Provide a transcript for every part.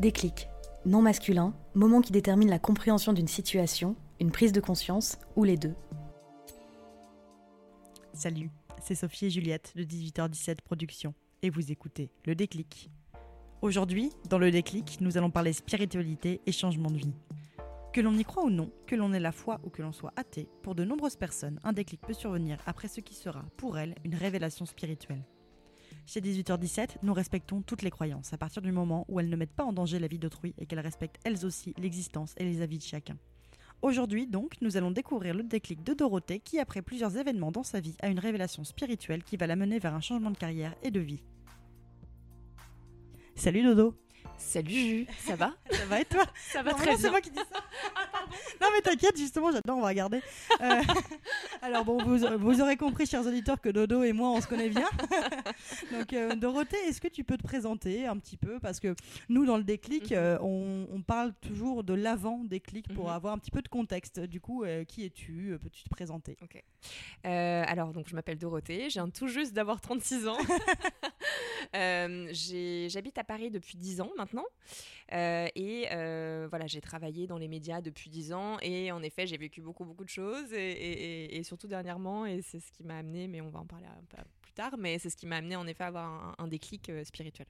Déclic. Non masculin, moment qui détermine la compréhension d'une situation, une prise de conscience ou les deux. Salut, c'est Sophie et Juliette de 18h17 Productions et vous écoutez Le Déclic. Aujourd'hui, dans Le Déclic, nous allons parler spiritualité et changement de vie. Que l'on y croit ou non, que l'on ait la foi ou que l'on soit athée, pour de nombreuses personnes, un déclic peut survenir après ce qui sera, pour elles, une révélation spirituelle. Chez 18h17, nous respectons toutes les croyances à partir du moment où elles ne mettent pas en danger la vie d'autrui et qu'elles respectent elles aussi l'existence et les avis de chacun. Aujourd'hui donc, nous allons découvrir le déclic de Dorothée qui, après plusieurs événements dans sa vie, a une révélation spirituelle qui va la mener vers un changement de carrière et de vie. Salut Dodo Salut Ju, ça va Ça va et toi Ça va Non, très non, bien. C'est moi qui dis ça. non mais t'inquiète, justement, j'adore, on va regarder. Euh, alors bon, vous, vous aurez compris, chers auditeurs, que Dodo et moi, on se connaît bien. Donc euh, Dorothée, est-ce que tu peux te présenter un petit peu? Parce que nous, dans le déclic, Mhm. euh, on, on parle toujours de l'avant déclic pour Mhm. avoir un petit peu de contexte. Du coup, euh, qui es-tu? Peux-tu te présenter? Euh, alors, donc, je m'appelle Dorothée, je viens tout juste d'avoir 36 ans. Euh, J'habite à Paris depuis 10 ans maintenant. Euh, et euh, voilà, j'ai travaillé dans les médias depuis 10 ans. Et en effet, j'ai vécu beaucoup, beaucoup de choses. Et, surtout dernièrement, et c'est ce qui m'a amené, mais on va en parler un peu plus tard, mais c'est ce qui m'a amené en effet à avoir un, déclic spirituel.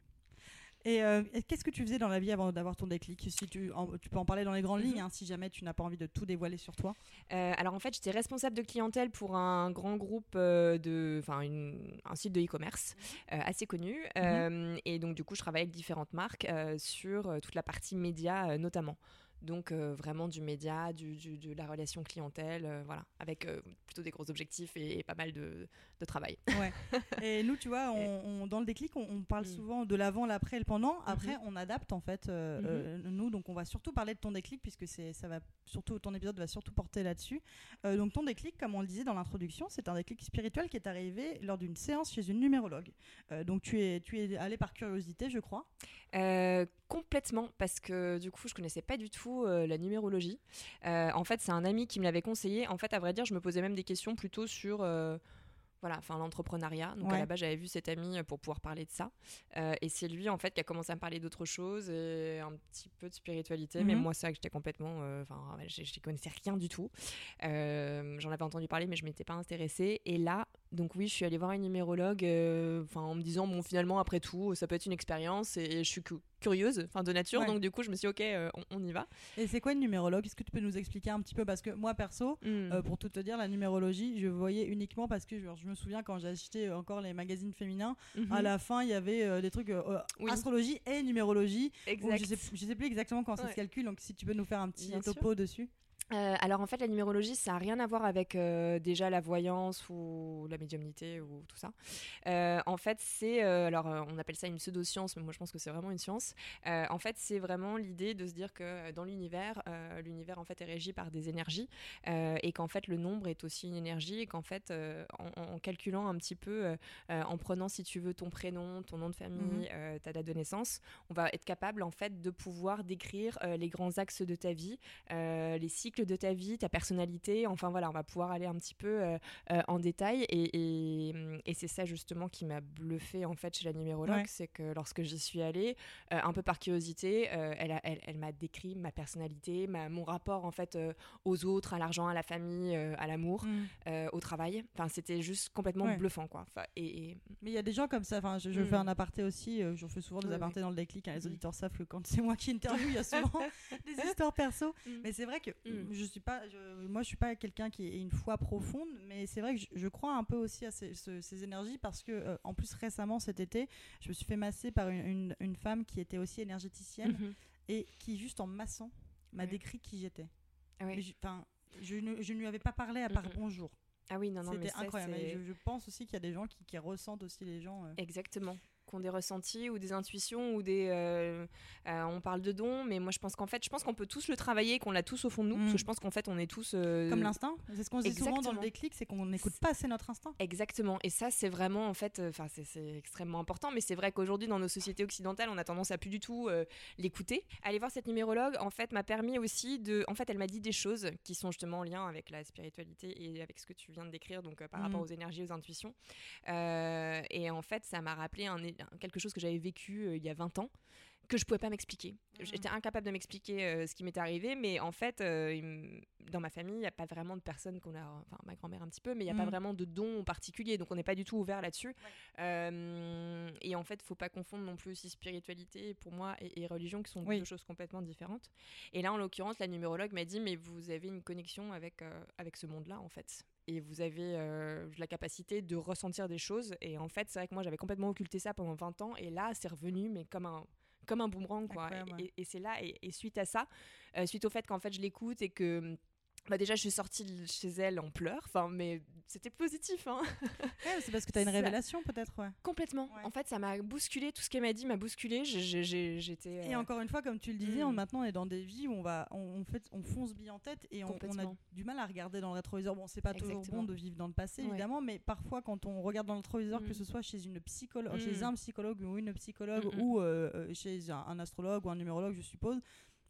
Et euh, qu'est-ce que tu faisais dans la vie avant d'avoir ton déclic? Si tu, en- tu peux en parler dans les grandes Mhm. lignes, hein, si jamais tu n'as pas envie de tout dévoiler sur toi. Euh, alors en fait, j'étais responsable de clientèle pour un grand groupe euh, de, enfin un site de e-commerce euh, assez connu. Euh, et donc du coup, je travaillais avec différentes marques sur toute la partie média notamment. Donc euh, vraiment du média, du, du- de la relation clientèle, euh, voilà, avec euh, plutôt des gros objectifs et, et pas mal de, de travail. Ouais. et nous, tu vois, on, on- dans le déclic, on, on parle Mm. souvent de l'avant, l'après et le pendant. Après, on adapte en fait euh, nous. Donc, on va surtout parler de ton déclic puisque c'est ça va surtout ton épisode va surtout porter là-dessus. Donc, ton déclic, comme on le disait dans l'introduction, c'est un déclic spirituel qui est arrivé lors d'une séance chez une numérologue. Donc, tu es tu es allé par curiosité, je crois. Complètement, parce que du coup, je connaissais pas du tout euh, la numérologie. Euh, en fait, c'est un ami qui me l'avait conseillé. En fait, à vrai dire, je me posais même des questions plutôt sur. euh, voilà, enfin l'entrepreneuriat. Donc Ouais. à la base, j'avais vu cet ami pour pouvoir parler de ça. Euh, et c'est lui en fait qui a commencé à me parler d'autres choses et un petit peu de spiritualité. Mais Mhm. moi, c'est vrai que j'étais complètement, euh, enfin, je je connaissais rien du tout. Euh, J'en avais entendu parler, mais je m'étais pas intéressée. Et là, donc oui, je suis allée voir une numérologue, euh, en me disant bon, finalement, après tout, ça peut être une expérience et je suis cu- curieuse, enfin de nature. Ouais. Donc du coup, je me suis dit ok, euh, on, on y va. Et c'est quoi une numérologue? Est-ce que tu peux nous expliquer un petit peu? Parce que moi, perso, Mm. Euh, pour tout te dire, la numérologie, je voyais uniquement parce que genre, je me souviens quand j'ai acheté encore les magazines féminins, Mhm. à la fin il y avait des trucs Oui. astrologie et numérologie. Exact. je, sais, je sais plus exactement comment ça Ouais. se calcule, donc si tu peux nous faire un petit Bien sûr. topo dessus. Euh, alors en fait, la numérologie, ça n'a rien à voir avec euh, déjà la voyance ou la médiumnité ou tout ça. Euh, en fait, c'est alors on appelle ça une pseudo-science, mais moi je pense que c'est vraiment une science. En fait, c'est vraiment l'idée de se dire que dans l'univers, l'univers en fait est régi par des énergies et qu'en fait le nombre est aussi une énergie et qu'en fait en, en calculant un petit peu, en prenant si tu veux ton prénom, ton nom de famille, euh, ta date de naissance, on va être capable en fait de pouvoir décrire les grands axes de ta vie, les cycles de ta vie, ta personnalité. Enfin voilà, on va pouvoir aller un petit peu euh, euh, en détail. Et, et- et c'est ça justement qui m'a bluffé en fait chez la numérologue, Ouais. c'est que lorsque j'y suis allée, euh, un peu par curiosité, elle, a- elle, elle m'a décrit ma personnalité, ma- mon rapport en fait aux autres, à l'argent, à la famille, à l'amour, euh, au travail. Enfin, c'était juste complètement Ouais. bluffant quoi. Enfin, et, et- Mais il y a des gens comme ça, enfin, je, je Mm. fais un aparté aussi, je fais souvent des Oui, apartés dans le déclic, hein, les Mhm. auditeurs savent que quand c'est moi qui interviewe, il y a souvent des histoires perso. Mm. Mais c'est vrai que Mm. Je suis pas, je- moi je suis pas quelqu'un qui ait une foi profonde, mais c'est vrai que je, je crois un peu aussi à ces, ce- ces énergies parce que euh, en plus récemment cet été, je me suis fait masser par une, une- une femme qui était aussi énergéticienne Mhm. et qui juste en massant m'a décrit qui j'étais. Ah je- ne, je ne lui avais pas parlé à part Mhm. bonjour. Ah oui, non, non, C'était incroyable. je, je pense aussi qu'il y a des gens qui, qui ressentent aussi les gens. euh. Exactement. Qui ont des ressentis ou des intuitions ou des. euh, euh, on parle de dons, mais moi je pense qu'en fait, je pense qu'on peut tous le travailler, qu'on l'a tous au fond de nous, Mm. parce que je pense qu'en fait, on est tous. euh, Comme l'instinct. C'est ce qu'on dit souvent dans le déclic, c'est qu'on n'écoute pas assez notre instinct. Exactement. Et ça, c'est vraiment, en fait, enfin, c'est- extrêmement important. Mais c'est vrai qu'aujourd'hui, dans nos sociétés occidentales, on a tendance à plus du tout l'écouter. Aller voir cette numérologue, en fait, m'a permis aussi de. En fait, elle m'a dit des choses qui sont justement en lien avec la spiritualité et avec ce que tu viens de décrire, donc par Mhm. rapport aux énergies, aux intuitions. Et en fait, ça m'a rappelé un- quelque chose que j'avais vécu euh, il y a 20 ans que je pouvais pas m'expliquer. J'étais incapable de m'expliquer euh, ce qui m'était arrivé, mais en fait, euh, dans ma famille, il n'y a pas vraiment de personnes qu'on a, enfin ma grand-mère un petit peu, mais il n'y a pas Mhm. vraiment de dons particuliers, donc on n'est pas du tout ouvert là-dessus. Et en fait, faut pas confondre non plus aussi spiritualité pour moi et, et religion, qui sont Oui. deux choses complètement différentes. Et là, en l'occurrence, la numérologue m'a dit, mais vous avez une connexion avec, avec ce monde-là, en fait. Et vous avez euh, la capacité de ressentir des choses. Et en fait, c'est vrai que moi, j'avais complètement occulté ça pendant 20 ans. Et là, c'est revenu, mais comme un, comme un boomerang, quoi. Ouais. Et, et c'est là, et, et suite à ça, euh, suite au fait qu'en fait, je l'écoute et que. Bah déjà, je suis sortie de chez elle en pleurs, enfin, mais c'était positif, hein. Ouais, c'est parce que tu as une Ça- révélation, peut-être. Ouais. Complètement. Ouais. En fait, ça m'a bousculé. Tout ce qu'elle m'a dit m'a bousculé. J'étais. Et euh, encore une fois, comme tu le disais, Mm. on, maintenant on est dans des vies où on va, on, on fait, on fonce bien en tête et on, on a du mal à regarder dans le rétroviseur. Bon, c'est pas toujours Exactement. bon de vivre dans le passé, évidemment, mais parfois quand on regarde dans le rétroviseur, Mm. que ce soit chez une psychologue, Mm. chez un psychologue ou une psychologue Mm, mm. ou euh, euh, chez un, un astrologue ou un numérologue, je suppose.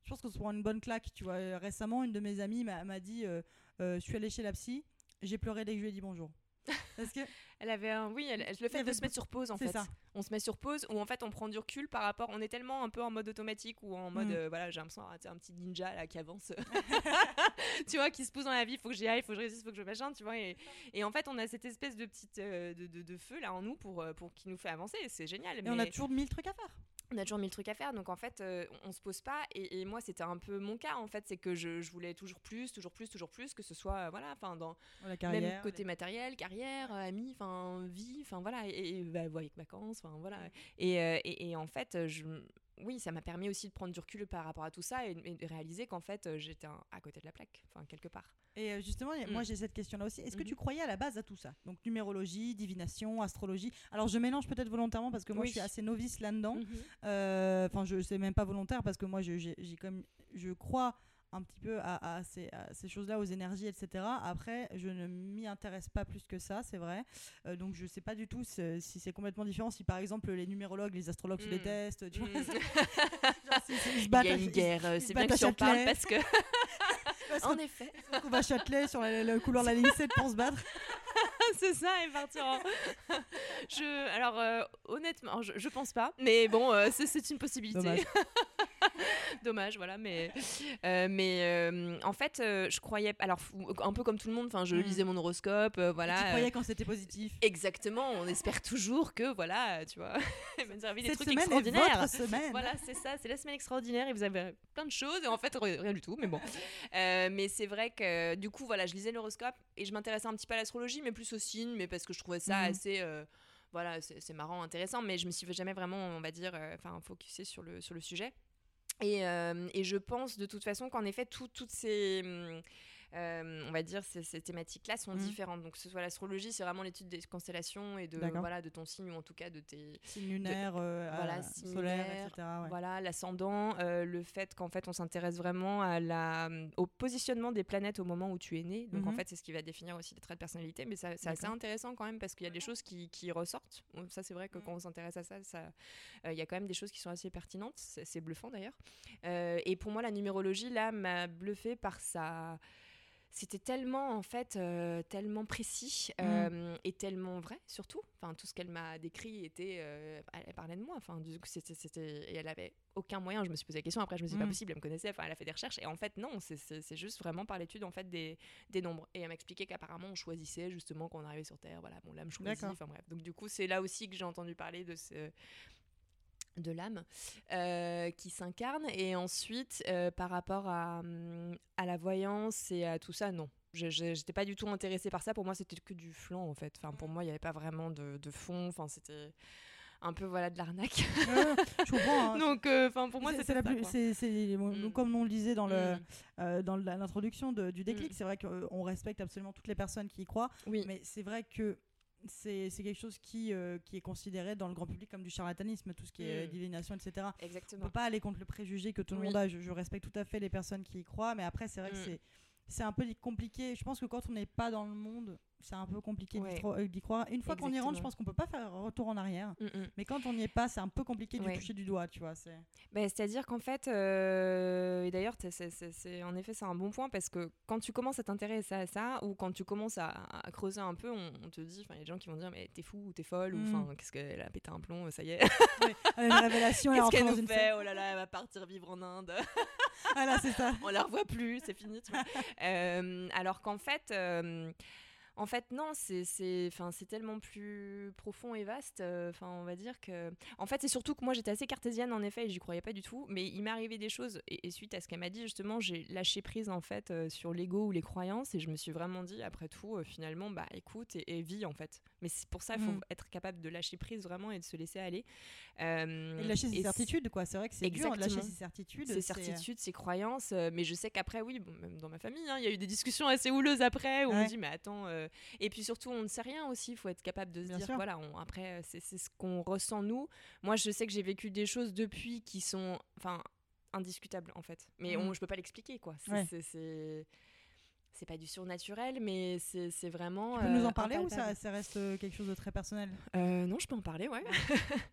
Je pense qu'on se prend une bonne claque. Tu vois, Euh, récemment, une de mes amies m'a dit, euh, euh, je suis allée chez la psy, j'ai pleuré dès que je lui ai dit bonjour. Parce que Elle avait un. Oui, elle- le Il fait de se mettre sur pause, en c'est fait. ça. On se met sur pause où en fait on prend du recul par rapport. On est tellement un peu en mode automatique ou en mode. Mm. euh, voilà, j'ai l'impression un petit ninja là qui avance. tu vois, qui se pose dans la vie. Faut que j'y aille, faut que je réussisse, faut que je machin, tu vois. Et, et en fait, on a cette espèce de petite. euh, de, de- de feu là en nous pour, pour qui nous fait avancer. C'est génial. Et mais on a toujours mille trucs à faire. On a toujours mille trucs à faire, donc en fait, euh, on, se pose pas. Et, et moi, c'était un peu mon cas, en fait, c'est que je, je voulais toujours plus, toujours plus, toujours plus, que ce soit, euh, voilà, enfin, dans La carrière. même côté matériel, carrière, euh, amis, enfin, vie, enfin, voilà, et, et bah, avec vacances, enfin, voilà. Et, euh, et, et en fait, je, oui, ça m'a permis aussi de prendre du recul par rapport à tout ça et, et de réaliser qu'en fait, euh, j'étais à côté de la plaque, enfin, quelque part. Et euh, justement, moi Mm. j'ai cette question-là aussi. Est-ce que tu croyais à la base à tout ça? Donc numérologie, divination, astrologie. Alors je mélange peut-être volontairement parce que moi Oui. je suis assez novice là-dedans. Mhm. Euh, Enfin, je c'est même pas volontaire parce que moi j'ai comme je crois un petit peu à, à ces, choses-là, aux énergies, etc. Après, je ne m'y intéresse pas plus que ça, c'est vrai. Euh, donc je sais pas du tout si, si c'est complètement différent. Si par exemple les numérologues, les astrologues se détestent, tu vois. Mm. Genre, si- si Il y a une guerre, euh, c'est bien que tu en parles Châtelet. parce que, parce en effet, retrouve à Châtelet sur la- le couloir de la ligne 7 pour se battre. c'est ça, et partir en. je, alors, euh, honnêtement, je, je pense pas, mais bon, euh, c'est une possibilité. Dommage. Voilà, mais, euh, mais euh, en fait, euh, je croyais, alors un peu comme tout le monde, je Mm. lisais mon horoscope, euh, voilà. tu euh, croyais quand c'était positif. Exactement, on espère toujours que, voilà, tu vois, nous arriver des Cette trucs semaine est extraordinaires. votre semaine. Voilà, c'est ça, c'est la semaine extraordinaire et vous avez plein de choses et en fait rien du tout, mais bon. Euh, mais c'est vrai que du coup, voilà, je lisais l'horoscope et je m'intéressais un petit peu à l'astrologie, mais plus au signe, mais parce que je trouvais ça Mhm. assez. euh, voilà, c'est marrant, intéressant, mais je me suis jamais vraiment, on va dire, euh, enfin, focusé sur le, sur le sujet. Et, euh, et je pense de toute façon qu'en effet, tout- toutes ces, hum, euh, on va dire, ces, ces thématiques-là sont Mhm. différentes. Donc, que ce soit l'astrologie, c'est vraiment l'étude des constellations et de, voilà, de ton signe ou en tout cas de tes, Signe lunaire, euh, voilà, signe solaire, etc. ouais. voilà, l'ascendant, euh, le fait qu'en fait on s'intéresse vraiment à la, au positionnement des planètes au moment où tu es né. Donc en Mhm. fait, c'est ce qui va définir aussi les traits de personnalité. Mais c'est assez intéressant quand même parce qu'il y a des choses qui, qui ressortent. Ça, c'est vrai que quand on s'intéresse à ça, ça, il y a quand même des choses qui sont assez pertinentes. C'est bluffant d'ailleurs. Et pour moi, la numérologie là m'a bluffé par sa c'était tellement en fait euh, tellement précis euh, et tellement vrai surtout. Enfin tout ce qu'elle m'a décrit était euh, elle parlait de moi. Enfin du coup c'était et elle avait aucun moyen. Je me suis posé la question. Après je me suis dit, c'est Mm. pas possible elle me connaissait. Enfin elle a fait des recherches. Et en fait non c'est- juste vraiment par l'étude en fait des, des nombres. Et elle m'expliquait qu'apparemment on choisissait justement quand on arrivait sur terre. Voilà bon l'âme choisit. Enfin bref. Donc du coup c'est là aussi que j'ai entendu parler de ce de l'âme euh, qui s'incarne et ensuite euh, par rapport à, hum, à la voyance et à tout ça non je j'étais pas du tout intéressée par ça pour moi c'était que du flanc en fait enfin pour moi il n'y avait pas vraiment de, de fond enfin c'était un peu voilà de l'arnaque. je comprends. hein. Donc, euh, enfin pour moi, c'était c'est Mm. comme on le disait dans le Mm. euh, dans l'introduction du déclic, Mm. c'est vrai qu'on respecte absolument toutes les personnes qui y croient, Oui. mais c'est vrai que c'est quelque chose qui, euh, qui est considéré dans le grand public comme du charlatanisme, tout ce qui est Mm. divination, etc. On Exactement. peut pas aller contre le préjugé que tout le Oui. monde a. Je, je respecte tout à fait les personnes qui y croient, mais après, c'est vrai que Mm. c'est c'est un peu compliqué. Je pense que quand on n'est pas dans le monde, c'est un peu compliqué d'y Ouais. euh, d'y croire. Une fois qu'on y rentre, je pense qu'on peut pas faire retour en arrière. Mm, mm. Mais quand on n'y est pas, c'est un peu compliqué de Ouais. toucher du doigt, tu vois. C'est Bah, C'est-à-dire qu'en fait, euh, et d'ailleurs, en effet, c'est un bon point parce que quand tu commences à t'intéresser à ça, ou quand tu commences à, à creuser un peu, on, on te dit, il y a des gens qui vont dire, mais t'es fou ou t'es folle, ou Mm. enfin, qu'est-ce qu'elle a pété un plomb, ça y est, une révélation. elle est qu'est-ce qu'elle nous fait, oh là là, elle va partir vivre en Inde, Ah là, c'est ça. on la revoit plus, c'est fini. tu. Euh, alors qu'en fait, euh, en fait, non, c'est enfin, tellement plus profond et vaste. euh, Enfin, on va dire que. En fait, c'est surtout que moi, j'étais assez cartésienne, en effet, et j'y croyais pas du tout. Mais il m'est arrivé des choses, et, et suite à ce qu'elle m'a dit, justement, j'ai lâché prise, en fait, euh, sur l'ego ou les croyances, et je me suis vraiment dit, après tout, euh, finalement, bah, écoute et, et vis, en fait. Mais c'est pour ça, il faut Mm. être capable de lâcher prise vraiment et de se laisser aller. Euh, Et de lâcher ses certitudes, quoi. C'est vrai que c'est dur de lâcher ses certitudes. ses certitudes, ses croyances. mais je sais qu'après, oui, bon, même dans ma famille, hein, il y a eu des discussions assez houleuses après où on me dit, mais attends. euh, Et puis surtout, on ne sait rien aussi. Il faut être capable de se Bien dire, sûr. voilà, on- après, euh, c'est ce qu'on ressent nous. Moi, je sais que j'ai vécu des choses depuis qui sont, enfin, indiscutables en fait. Mais Mhm. on, je peux pas l'expliquer, quoi. C'est- Ouais. C'est- pas du surnaturel, mais c'est vraiment. Tu peux nous euh, en parler ou ça, ça reste euh, quelque chose de très personnel? Euh, non, je peux en parler, ouais.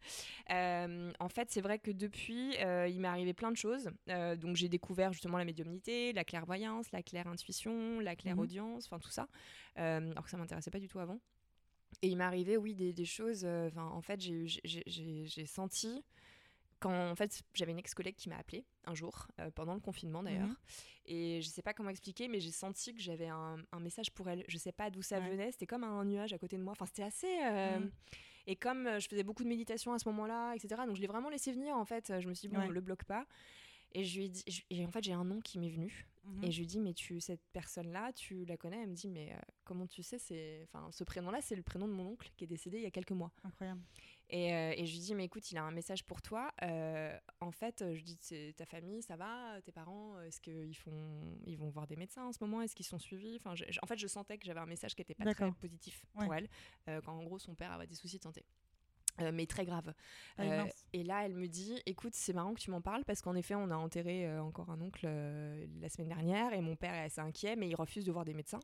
Euh, en fait, c'est vrai que depuis, euh, il m'est arrivé plein de choses. Euh, donc, j'ai découvert justement la médiumnité, la clairvoyance, la claire intuition, la claire audience, enfin tout ça. Euh, alors que ça m'intéressait pas du tout avant. Et il m'est arrivé, oui, des, des choses. euh, Enfin, en fait, j'ai senti quand en fait j'avais une ex-collègue qui m'a appelé un jour euh, pendant le confinement d'ailleurs Mhm. et je sais pas comment expliquer mais j'ai senti que j'avais un, un message pour elle je sais pas d'où ça Ouais. venait c'était comme un nuage à côté de moi enfin c'était assez euh, Mhm. et comme euh, je faisais beaucoup de méditation à ce moment-là etc donc je l'ai vraiment laissé venir en fait je me suis dit bon Ouais. on le bloque pas et je lui ai dit je- et en fait j'ai un nom qui m'est venu Mhm. et je lui dis mais tu cette personne là tu la connais? Elle me dit mais euh, comment tu sais? C'est enfin ce prénom là c'est le prénom de mon oncle qui est décédé il y a quelques mois Incroyable. Et, euh, et je lui dis, mais écoute, il a un message pour toi. Euh, en fait, je dis, c'est ta famille, ça va Tes parents, est-ce qu'ils font, ils vont voir des médecins en ce moment? Est-ce qu'ils sont suivis? Enfin, je- je- En fait, je sentais que j'avais un message qui n'était pas très positif Ouais. pour elle, euh, quand en gros son père avait des soucis de santé. Euh, mais très grave. Ah, Euh, et là, elle me dit, écoute, c'est marrant que tu m'en parles parce qu'en effet, on a enterré euh, encore un oncle la semaine dernière et mon père est assez inquiet, mais il refuse de voir des médecins.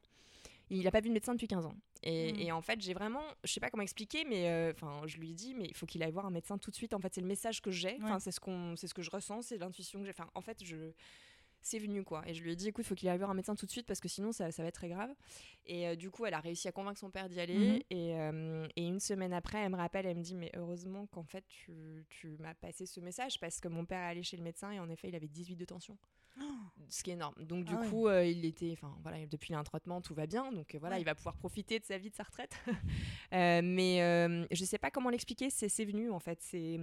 Il n'a pas vu de médecin depuis 15 ans. Et, Mm. et en fait, j'ai vraiment, je sais pas comment expliquer, mais euh, enfin, je lui dit, mais il faut qu'il aille voir un médecin tout de suite. En fait, c'est le message que j'ai. Enfin, Ouais. c'est ce qu'on, c'est ce que je ressens, c'est l'intuition que j'ai. Enfin, en fait, je c'est venu quoi. Et je lui ai dit, écoute, il faut qu'il aille voir un médecin tout de suite parce que sinon ça, ça va être très grave. Et euh, du coup, elle a réussi à convaincre son père d'y aller. Mhm. et, euh, et une semaine après, elle me rappelle, elle me dit, mais heureusement qu'en fait, tu, tu m'as passé ce message parce que mon père est allé chez le médecin et en effet, il avait 18 de tension. Ce qui est énorme. Donc, du Ah ouais. coup, euh, il était, enfin voilà, depuis il a un traitement, tout va bien. Donc voilà, Ouais. il va pouvoir profiter de sa vie de sa retraite. Mais je sais pas comment l'expliquer, c'est c'est venu en fait. C'est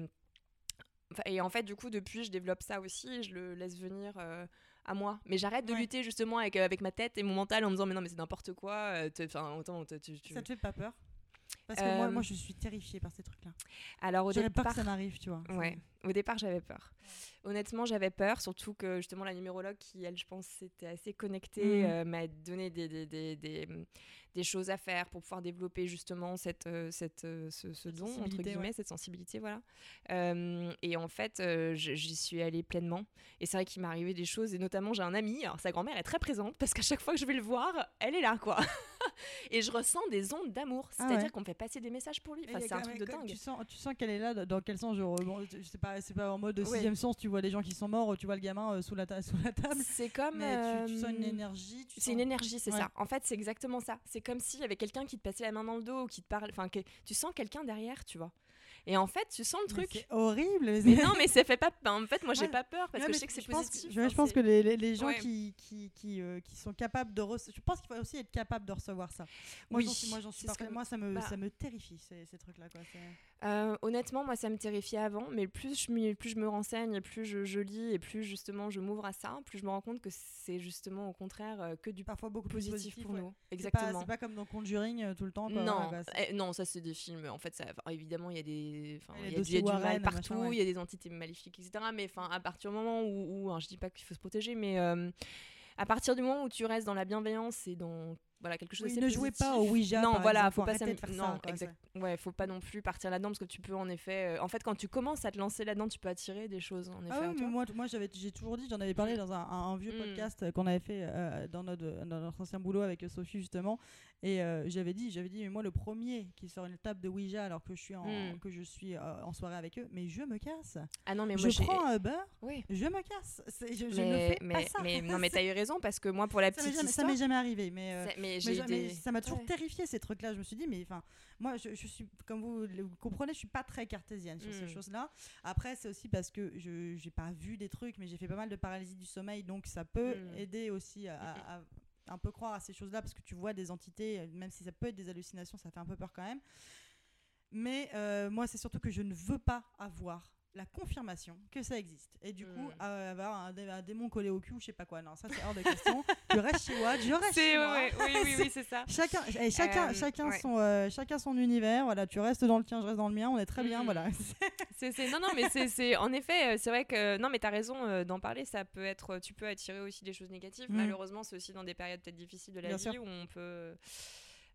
et en fait, du coup, depuis, je développe ça aussi je le laisse venir euh, à moi. Mais j'arrête de Ouais. lutter justement avec, euh, avec ma tête et mon mental en me disant, mais non, mais c'est n'importe quoi. euh, Enfin, autant, tu, tu- Ça te fait pas peur? Parce que moi, Euh, moi, je suis terrifiée par ces trucs-là. Alors, au J'aurais peur départ, que ça m'arrive, tu vois. Ouais, au départ j'avais peur. Honnêtement, j'avais peur, surtout que justement la numérologue qui, elle, je pense, était assez connectée, Mhm. euh, m'a donné des, des, des, des, des choses à faire pour pouvoir développer justement cette, euh, cette, euh, ce, don, entre guillemets, ouais. cette sensibilité, voilà. Euh, et en fait, euh, j'y suis allée pleinement. Et c'est vrai qu'il m'est arrivé des choses, et notamment j'ai un ami, alors sa grand-mère est très présente, parce qu'à chaque fois que je vais le voir, elle est là, quoi. et je ressens des ondes d'amour, Ah c'est-à-dire ouais. qu'on me fait passer des messages pour lui. Enfin, c'est un truc de dingue. Tu sens, tu sens qu'elle est là, dans- quel sens genre, bon, je sais pas, C'est pas en mode Ouais. sixième sens, tu vois les gens qui sont morts, tu vois le gamin euh, sous, la ta- sous la table. C'est comme. Mais tu, tu sens une euh, énergie. C'est sens- une énergie, c'est Ouais. ça. En fait, c'est exactement ça. C'est comme s'il y avait quelqu'un qui te passait la main dans le dos ou qui te parle. Enfin, que tu sens quelqu'un derrière, tu vois. Et en fait, tu sens le truc. C'est horrible. mais non, mais ça fait pas. ben, en fait, moi, j'ai pas peur parce Ouais, que je sais que c'est positif. Je, Enfin, je pense que les, les- les gens Ouais. qui, qui, qui, euh, qui sont capables de recevoir. Je pense qu'il faut aussi être capable de recevoir ça. Moi, Oui, j'en suis, moi, j'en suis que- moi ça, me, bah- ça me terrifie, ces, ces trucs-là. quoi. Euh, honnêtement, moi, ça me terrifiait avant, mais plus je, plus je me renseigne, et plus je, je lis, et plus justement je m'ouvre à ça, plus je me rends compte que c'est justement au contraire euh, que du Parfois beaucoup plus positif, pour ouais. nous. Pas- Exactement. C'est pas, comme dans Conjuring euh, tout le temps. quoi. Non, Ouais, bah, eh, non, ça c'est des films. En fait, ça, évidemment, il y a des, il y a du, dossiers il y a du mal Warren, partout, ouais. il y a des entités maléfiques, etc. Mais enfin, à partir du moment où, où- alors, je dis pas qu'il faut se protéger, mais euh, à partir du moment où tu restes dans la bienveillance et dans voilà quelque chose Oui, d'assez ne jouez pas au Ouija, Non, voilà, faut pas non, quoi, exact. Ouais, faut pas non plus partir là-dedans parce que tu peux en effet. euh, en fait, quand tu commences à te lancer là-dedans, tu peux attirer des choses. En effet, Ah oui, mais moi, moi j'avais, j'ai toujours dit, j'en avais parlé dans un, un- un vieux Mm. podcast euh, qu'on avait fait euh, dans, notre, dans notre ancien boulot avec Sophie justement, et euh, j'avais dit, j'avais dit, mais moi le premier qui sort une table de Ouija alors que je suis en, Mm. que je suis euh, en soirée avec eux, mais je me casse. Ah non, mais moi je prends un beurre, Oui. je me casse. Je, je ne Mais, fais mais, pas ça. mais non, mais t'as eu raison parce que moi, pour la ça petite ça histoire, m'est jamais arrivé, mais. euh, mais mais mais des- ça m'a toujours Ouais. terrifié ces trucs-là. Je me suis dit, mais enfin, moi, je, je suis, comme vous le comprenez, je suis pas très cartésienne sur ces Mm. choses-là. Après, c'est aussi parce que je j'ai pas vu des trucs, mais j'ai fait pas mal de paralysie du sommeil, donc ça peut Mm. aider aussi à, à- à un peu croire à ces choses-là, parce que tu vois des entités, euh, même si ça peut être des hallucinations, ça fait un peu peur quand même. Mais euh, moi, c'est surtout que je ne veux pas avoir la confirmation que ça existe. Et du coup, Mm. euh, avoir un, dé- un démon collé au cul, ou je sais pas quoi. Non, ça c'est hors de question. tu restes chez Watt, je reste chez moi. ouais, oui, oui, oui, c'est ça. Chacun, et chacun, Euh, chacun, ouais. son, euh, chacun son univers. Voilà, tu restes dans le tien, je reste dans le mien. On est très bien. Mhm. Voilà. C'est, c'est- non, non, mais c'est, c'est- en effet, c'est vrai que non, mais t'as raison euh, d'en parler. Ça peut être, tu peux attirer aussi des choses négatives. Mm. Malheureusement, c'est aussi dans des périodes peut-être difficiles de la Bien vie sûr. où on peut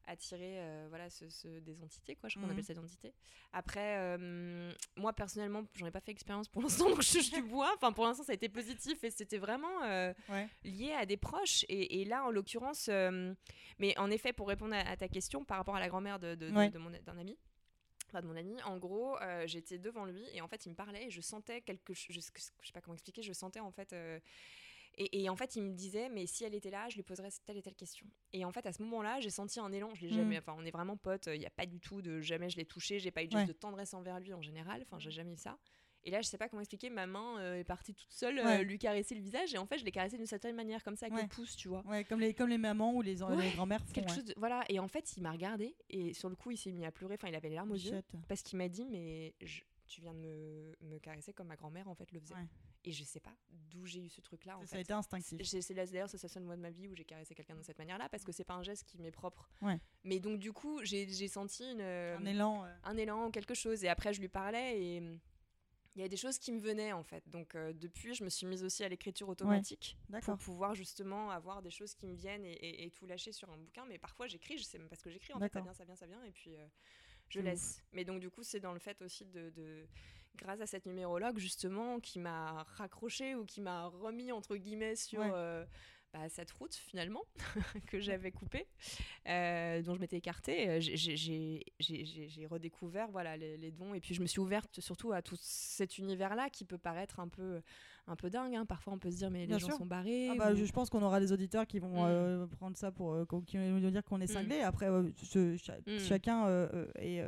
attirer, euh, voilà, ce, ce- des entités, quoi. Je crois qu'on Mhm. appelle ça des entités. Après, euh, moi personnellement, j'en ai pas fait expérience pour l'instant, donc je du bois. Enfin, pour l'instant, ça a été positif et c'était vraiment. euh, Ouais. lié à des proches. Et, et là, en l'occurrence, mais en effet, pour répondre à, à ta question par rapport à la grand-mère de, de- de- Ouais. de mon- d'un ami, enfin de mon ami, en gros, euh, j'étais devant lui et en fait, il me parlait et je sentais quelque chose, je, je sais pas comment expliquer, je sentais en fait. euh, et, et en fait, il me disait, mais si elle était là, je lui poserais telle et telle question. Et en fait, à ce moment-là, j'ai senti un élan. Je l'ai Mm. jamais. Enfin, on est vraiment potes. Il n'y a pas du tout de jamais je l'ai touché. J'ai pas eu de, Ouais. de tendresse envers lui en général. Enfin, j'ai jamais eu ça. Et là, je sais pas comment expliquer. Ma main euh, est partie toute seule, euh, lui caresser le visage. Et en fait, je l'ai caressé d'une certaine manière, comme ça, avec Ouais. le pouce, tu vois. Ouais, comme les, comme les mamans ou les, grand-mères font. Quelque chose de- voilà et en fait il m'a regardé et sur le coup il s'est mis à pleurer enfin il avait les larmes aux yeux parce qu'il m'a dit mais je- tu viens de me, me caresser comme ma grand-mère en fait le faisait Ouais. Et je sais pas d'où j'ai eu ce truc là en Ça a fait été instinctif. C'est d'ailleurs c'est la seule fois de ma vie où j'ai caressé quelqu'un de cette manière là parce que c'est pas un geste qui m'est propre Ouais. mais donc du coup j'ai senti une, euh, Un élan. euh, un élan quelque chose et après je lui parlais et hum, il y a des choses qui me venaient en fait donc euh, depuis je me suis mise aussi à l'écriture automatique pour D'accord. pouvoir justement avoir des choses qui me viennent et, et- et tout lâcher sur un bouquin. Mais parfois j'écris, je sais même pas ce que j'écris. En fait, ça vient, ça vient, ça vient, et puis euh, je laisse. Mais donc du coup, c'est dans le fait aussi de, de- grâce à cette numérologue justement qui m'a raccroché ou qui m'a remis entre guillemets sur Ouais. euh, bah, cette route finalement que j'avais coupée, euh, dont je m'étais écartée. Euh, j'ai- redécouvert voilà les, les dons et puis je me suis ouverte surtout à tout cet univers-là qui peut paraître un peu un peu dingue. hein. Parfois, on peut se dire mais les Bien gens sûr. sont barrés. Ah bah, je, je pense qu'on aura des auditeurs qui vont Mm. euh, prendre ça pour qui vont dire qu'on est Mm. cinglé. Après, Mm. chacun est,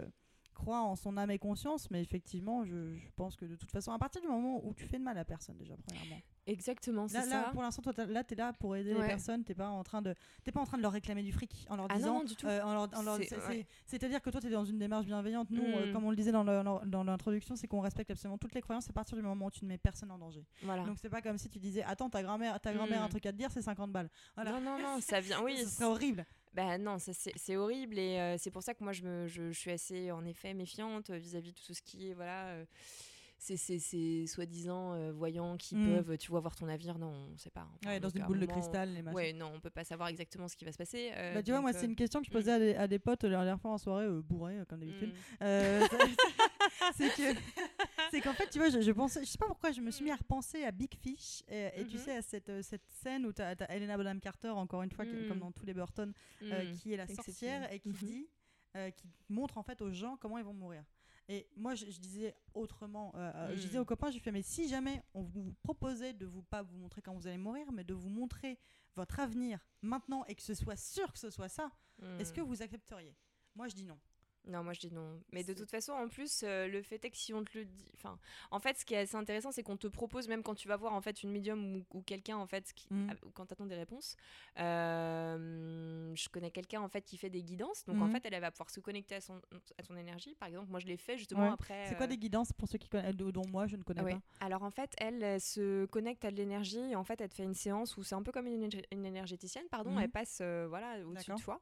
croit en son âme et conscience, mais effectivement, je, je pense que de toute façon, à partir du moment où tu fais de mal à personne, déjà, premièrement. Exactement, c'est Là, là, ça. pour l'instant, toi, là, t'es là pour aider les personnes. T'es pas en train de, t'es pas en train de leur réclamer du fric en leur Ah non, disant. non, du tout. euh, C'est- c'est- ouais. c'est- C'est-à-dire que toi, tu es dans une démarche bienveillante. Nous, euh, Mm. comme on le disait dans l'introduction, c'est qu'on respecte absolument toutes les croyances à partir du moment où tu ne mets personne en danger. Voilà. Donc, c'est pas comme si tu disais Attends, ta grand-mère ta grand-mère Mm. un truc à te dire, c'est 50 balles. Voilà. Non, non, non, ça vient. Oui, Ce serait horrible. Bah non, c'est horrible et euh, c'est pour ça que moi je, me, je, je suis assez en effet méfiante euh, vis-à-vis de tout ce qui est voilà euh, ces ces- ces soi-disant euh, voyants qui Mm. peuvent tu vois voir ton avenir non on sait pas Enfin, Ouais, dans une un boule de cristal, les machins. ouais non on peut pas savoir exactement ce qui va se passer euh, Bah, tu vois, moi, c'est une question que je mm. posais à des, à des potes la dernière fois en soirée, bourrés, comme d'habitude. mm. Euh, c'est que c'est qu'en fait tu vois je, je pensais je sais pas pourquoi je me suis mis à repenser à Big Fish et, et tu Mhm. sais à cette, euh, cette scène où tu as, Helena Bonham Carter encore une fois qui- Mhm. comme dans tous les Burton euh, Mm. qui est la sorcière et qui Mhm. dit euh, qui montre en fait aux gens comment ils vont mourir et moi je, je disais autrement euh, je Mhm. disais aux copains j'ai fait mais si jamais on vous proposait de vous pas vous montrer quand vous allez mourir mais de vous montrer votre avenir maintenant et que ce soit sûr que ce soit ça est-ce Mm. que vous accepteriez? Moi je dis non Non, moi je dis non. Mais de toute façon, en plus, euh, le fait est que si on te le dit, enfin, en fait, ce qui est assez intéressant, c'est qu'on te propose même quand tu vas voir en fait une médium ou, ou quelqu'un en fait, qui, ah, ou quand t'attends des réponses. euh, je connais quelqu'un en fait qui fait des guidances, donc en Mhm. fait, elle, elle va pouvoir se connecter à son à son énergie. Par exemple, moi je l'ai fait justement Ouais. après. c'est quoi euh, des guidances pour ceux qui connaissent dont moi je ne connais Ouais. pas? Alors en fait, elle, elle se connecte à de l'énergie. En fait, elle te fait une séance où c'est un peu comme une, énerg- une énergéticienne, pardon. Mhm. Elle passe voilà au-dessus de toi.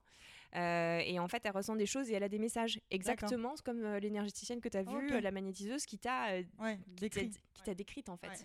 Euh, et en fait, elle ressent des choses et elle a des messages. Exactement comme euh, l'énergéticienne que tu as vue, la magnétiseuse qui t'a euh, Ouais, qui t'a- décrit. qui t'a décrite en fait. Ouais.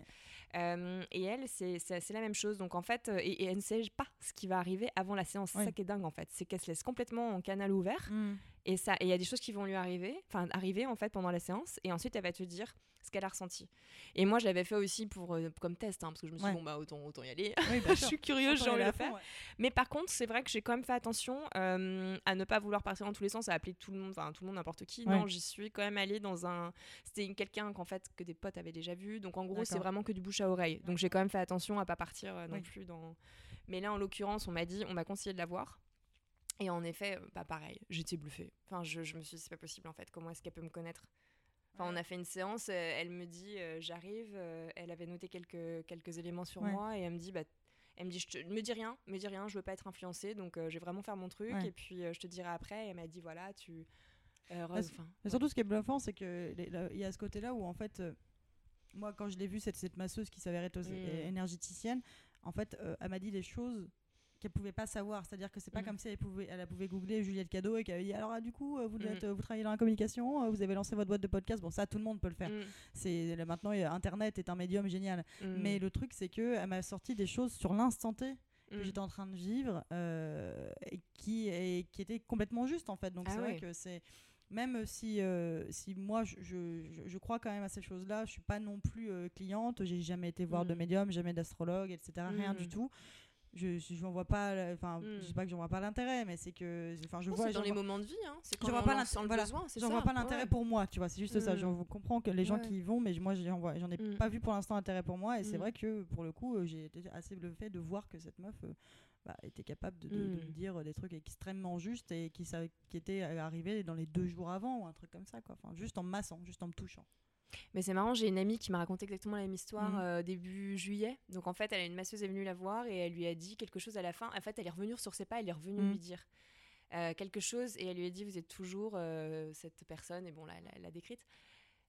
Euh, et elle, c'est c'est- c'est la même chose. Donc en fait, euh, et, et elle ne sait pas ce qui va arriver avant la séance. C'est ça qui est dingue en fait. C'est qu'elle se laisse complètement en canal ouvert. Mm. Et ça, et il y a des choses qui vont lui arriver, enfin arriver en fait pendant la séance. Et ensuite, elle va te dire ce qu'elle a ressenti. Et moi, je l'avais fait aussi pour euh, comme test, hein, parce que je me suis Ouais. dit bon bah autant autant y aller. Oui, je suis curieuse, j'ai envie de le faire. ouais. Mais par contre, c'est vrai que j'ai quand même fait attention euh, à ne pas vouloir partir dans tous les sens, à appeler tout le monde, enfin tout le monde, n'importe qui. Ouais. Non, j'y suis quand même allée dans un. C'était quelqu'un qu'en fait que des potes avaient déjà vu. Donc en gros, c'est vraiment que du bouche à oreille. Donc j'ai quand même fait attention à pas partir euh, non Oui. plus dans. Mais là, en l'occurrence, on m'a dit, on m'a conseillé de la voir. Et en effet, euh, bah pareil, j'étais bluffée. Enfin, je, je me suis dit, c'est pas possible en fait. Comment est-ce qu'elle peut me connaître? Enfin, on a fait une séance, euh, elle me dit, euh, j'arrive, euh, elle avait noté quelques, quelques éléments sur Ouais. moi et elle me dit, bah, elle me dit, je te, me dis rien, me dis rien, je veux pas être influencée, donc euh, je vais vraiment faire mon truc Ouais. et puis je te dirai après. Et elle m'a dit, voilà, tu. re- enfin, Mais surtout, ce qui est bluffant, c'est que les- là, il y a ce côté-là où, en fait, moi, quand je l'ai vue, cette, cette masseuse qui s'avérait être aussi Mm. énergéticienne, en fait, elle m'a dit des choses qu'elle pouvait pas savoir. C'est-à-dire que c'est pas Mm. comme si elle pouvait, elle pouvait googler Juliette Cadeau et qu'elle avait dit alors ah, du coup euh, vous, Mm. êtes, euh, vous travaillez dans la communication, euh, vous avez lancé votre boîte de podcast. Bon ça tout le monde peut le faire. Mm, C'est maintenant Internet est un médium génial. Mais le truc c'est que elle m'a sorti des choses sur l'instant T que j'étais en train de vivre euh, et qui, et qui était complètement juste en fait. Donc Ah c'est vrai que c'est même si, euh, si moi je, je, crois quand même à ces choses-là, je suis pas non plus euh, cliente, j'ai jamais été voir de médium, jamais d'astrologue, etc. Rien du tout. Je je vois pas, enfin Mm. je sais pas que j'en vois pas l'intérêt, mais c'est que enfin je Je pense vois dans les vois- moments de vie, hein. c'est je quand vois on pas en l'int- sent le voilà, besoin, c'est J'en ça. vois pas l'intérêt ouais. pour moi, tu vois, c'est juste ça. Mm. J'en comprends que les gens Ouais. qui y vont, mais moi j'en vois, j'en ai Mm. pas vu pour l'instant intérêt pour moi. Et c'est Mm. vrai que pour le coup, euh, j'ai été assez bluffé de voir que cette meuf euh, bah, était capable de, de- de me dire des trucs extrêmement justes et qui, sa- qui étaient euh, arrivés dans les deux jours avant ou un truc comme ça, quoi. Enfin, juste en me massant, juste en me touchant. Mais c'est marrant, j'ai une amie qui m'a raconté exactement la même histoire Mhm. euh, début juillet. Donc en fait, elle a une masseuse est venue la voir et elle lui a dit quelque chose à la fin. En fait, elle est revenue sur ses pas, elle est revenue Mhm. lui dire euh, quelque chose et elle lui a dit vous êtes toujours euh, cette personne et bon là, elle l'a décrite.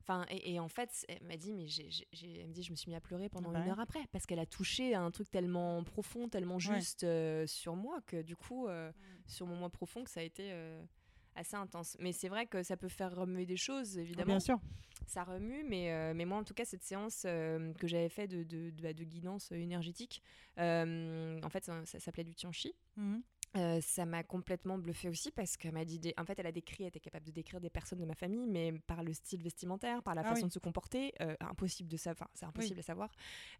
Enfin, et, et en fait, elle m'a dit, mais j'ai- elle me dit, je me suis mis à pleurer pendant une heure après, parce qu'elle a touché à un truc tellement profond, tellement juste euh, sur moi, que du coup, euh, sur mon moi profond, que ça a été euh, assez intense. Mais c'est vrai que ça peut faire remuer des choses, évidemment Bien sûr. Ça remue, mais, euh, mais moi, en tout cas, cette séance euh, que j'avais fait de, de, de- bah, de guidance énergétique, euh, en fait, ça, ça s'appelait du Tianchi. Mhm. Euh, ça m'a complètement bluffé aussi parce qu'elle m'a dit, des- en fait, elle a décrit, elle était capable de décrire des personnes de ma famille, mais par le style vestimentaire, par la Ah façon oui. de se comporter, euh, impossible de savoir, c'est impossible Oui. à savoir.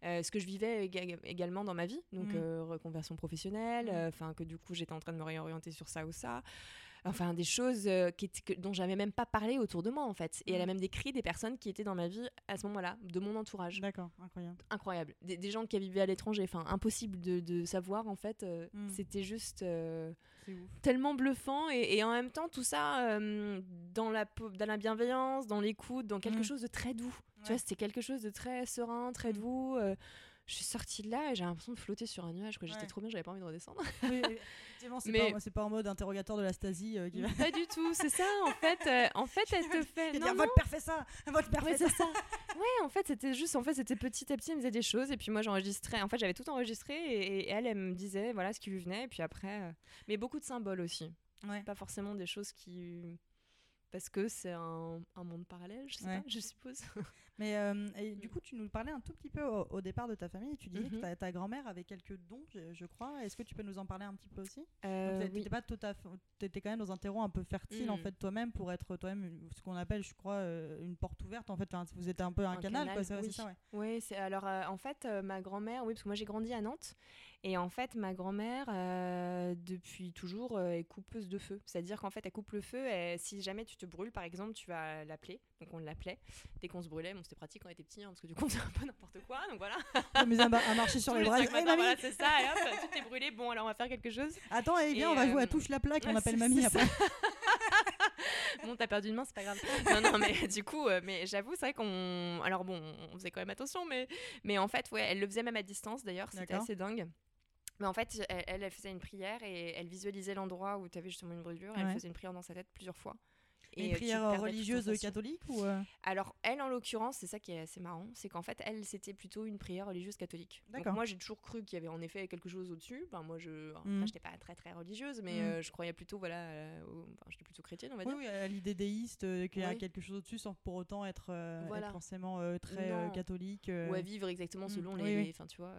Euh, ce que je vivais éga- également dans ma vie, donc Mhm. reconversion professionnelle, Mhm. enfin que du coup j'étais en train de me réorienter sur ça ou ça. Enfin, des choses euh, qui que- dont j'avais même pas parlé autour de moi en fait. Et elle a Mhm. même décrit des personnes qui étaient dans ma vie à ce moment-là, de mon entourage D'accord, incroyable. incroyable. Des, des gens qui vivaient à l'étranger, enfin impossible de, de savoir en fait. euh, Mm. C'était juste euh, tellement bluffant et, et en même temps tout ça euh, dans, la, po- dans la bienveillance, dans l'écoute, dans quelque Mm. chose de très doux. Ouais. Tu vois, c'était quelque chose de très serein, très Mm. doux. je suis sortie de là et j'ai l'impression de flotter sur un nuage. que J'étais trop bien, j'avais pas envie de redescendre. Oui, effectivement, c'est Mais- pas, c'est pas en mode interrogatoire de la Stasi euh, qui va. pas du tout, c'est ça en fait. euh, en fait, elle te fait. Non, dire, non, votre père fait ça, votre père Ouais, fait ça. ça. Ouais, en fait, c'était juste, en fait, c'était petit à petit, elle me disait des choses, et puis moi, j'enregistrais. En fait, j'avais tout enregistré, et, et elle, elle me disait, voilà, ce qui lui venait, et puis après, euh, mais beaucoup de symboles aussi. Ouais. Pas forcément des choses qui, parce que c'est un, un monde parallèle, je sais Ouais. pas, je suppose. Mais euh, et du coup, tu nous parlais un tout petit peu au, au départ de ta famille. Tu disais que Mhm. ta, ta grand-mère avait quelques dons, je, je crois. Est-ce que tu peux nous en parler un petit peu aussi? Euh, Donc, oui. t'étais pas tout à fait- t'étais quand même dans un terreau un peu fertile en Mhm. fait toi-même pour être toi-même ce qu'on appelle, je crois, euh, une porte ouverte. En fait, Enfin, vous êtes un peu un, Un canal, canal, quoi. Oui. ça, ouais. Oui, alors euh, en fait ma grand-mère, oui parce que moi j'ai grandi à Nantes et en fait ma grand-mère euh, depuis toujours euh, est coupeuse de feu, c'est-à-dire qu'en fait elle coupe le feu et si jamais tu te brûles par exemple tu vas l'appeler, donc on l'appelait dès qu'on se brûlait, bon c'était pratique quand on était petit hein, parce que du coup on faisait un peu n'importe quoi donc voilà. S'amuser à, ma- à marcher sur les bras. cinq Eh, voilà, c'est ça et hop tu t'es brûlé, bon alors on va faire quelque chose. Attends, eh, Et, on va jouer à euh, touche la plaque. On appelle mamie après. Bon, t'as perdu une main, c'est pas grave. Non, non, mais du coup, euh, mais j'avoue, c'est vrai qu'on. Alors bon, on faisait quand même attention, mais, mais en fait, ouais, elle le faisait même à distance d'ailleurs, c'était assez dingue. Mais en fait, elle, elle, elle faisait une prière et elle visualisait l'endroit où tu avais justement une brûlure. Elle Ouais. faisait une prière dans sa tête plusieurs fois. Et Et, euh, prière religieuse catholique ou euh, Alors, elle, en l'occurrence, c'est ça qui est assez marrant, c'est qu'en fait, elle, c'était plutôt une prière religieuse catholique. Donc, moi, j'ai toujours cru qu'il y avait en effet quelque chose au-dessus. Enfin, moi, je enfin, j'étais pas très très religieuse, mais Mhm. euh, je croyais plutôt, voilà, euh, au- enfin, j'étais plutôt chrétienne, on va Oui, dire. oui, à l'idée déiste, qu'il y a Oui. quelque chose au-dessus sans pour autant être, Voilà. être forcément très catholique. ou à vivre exactement Mm, selon oui, les, oui. les- enfin tu vois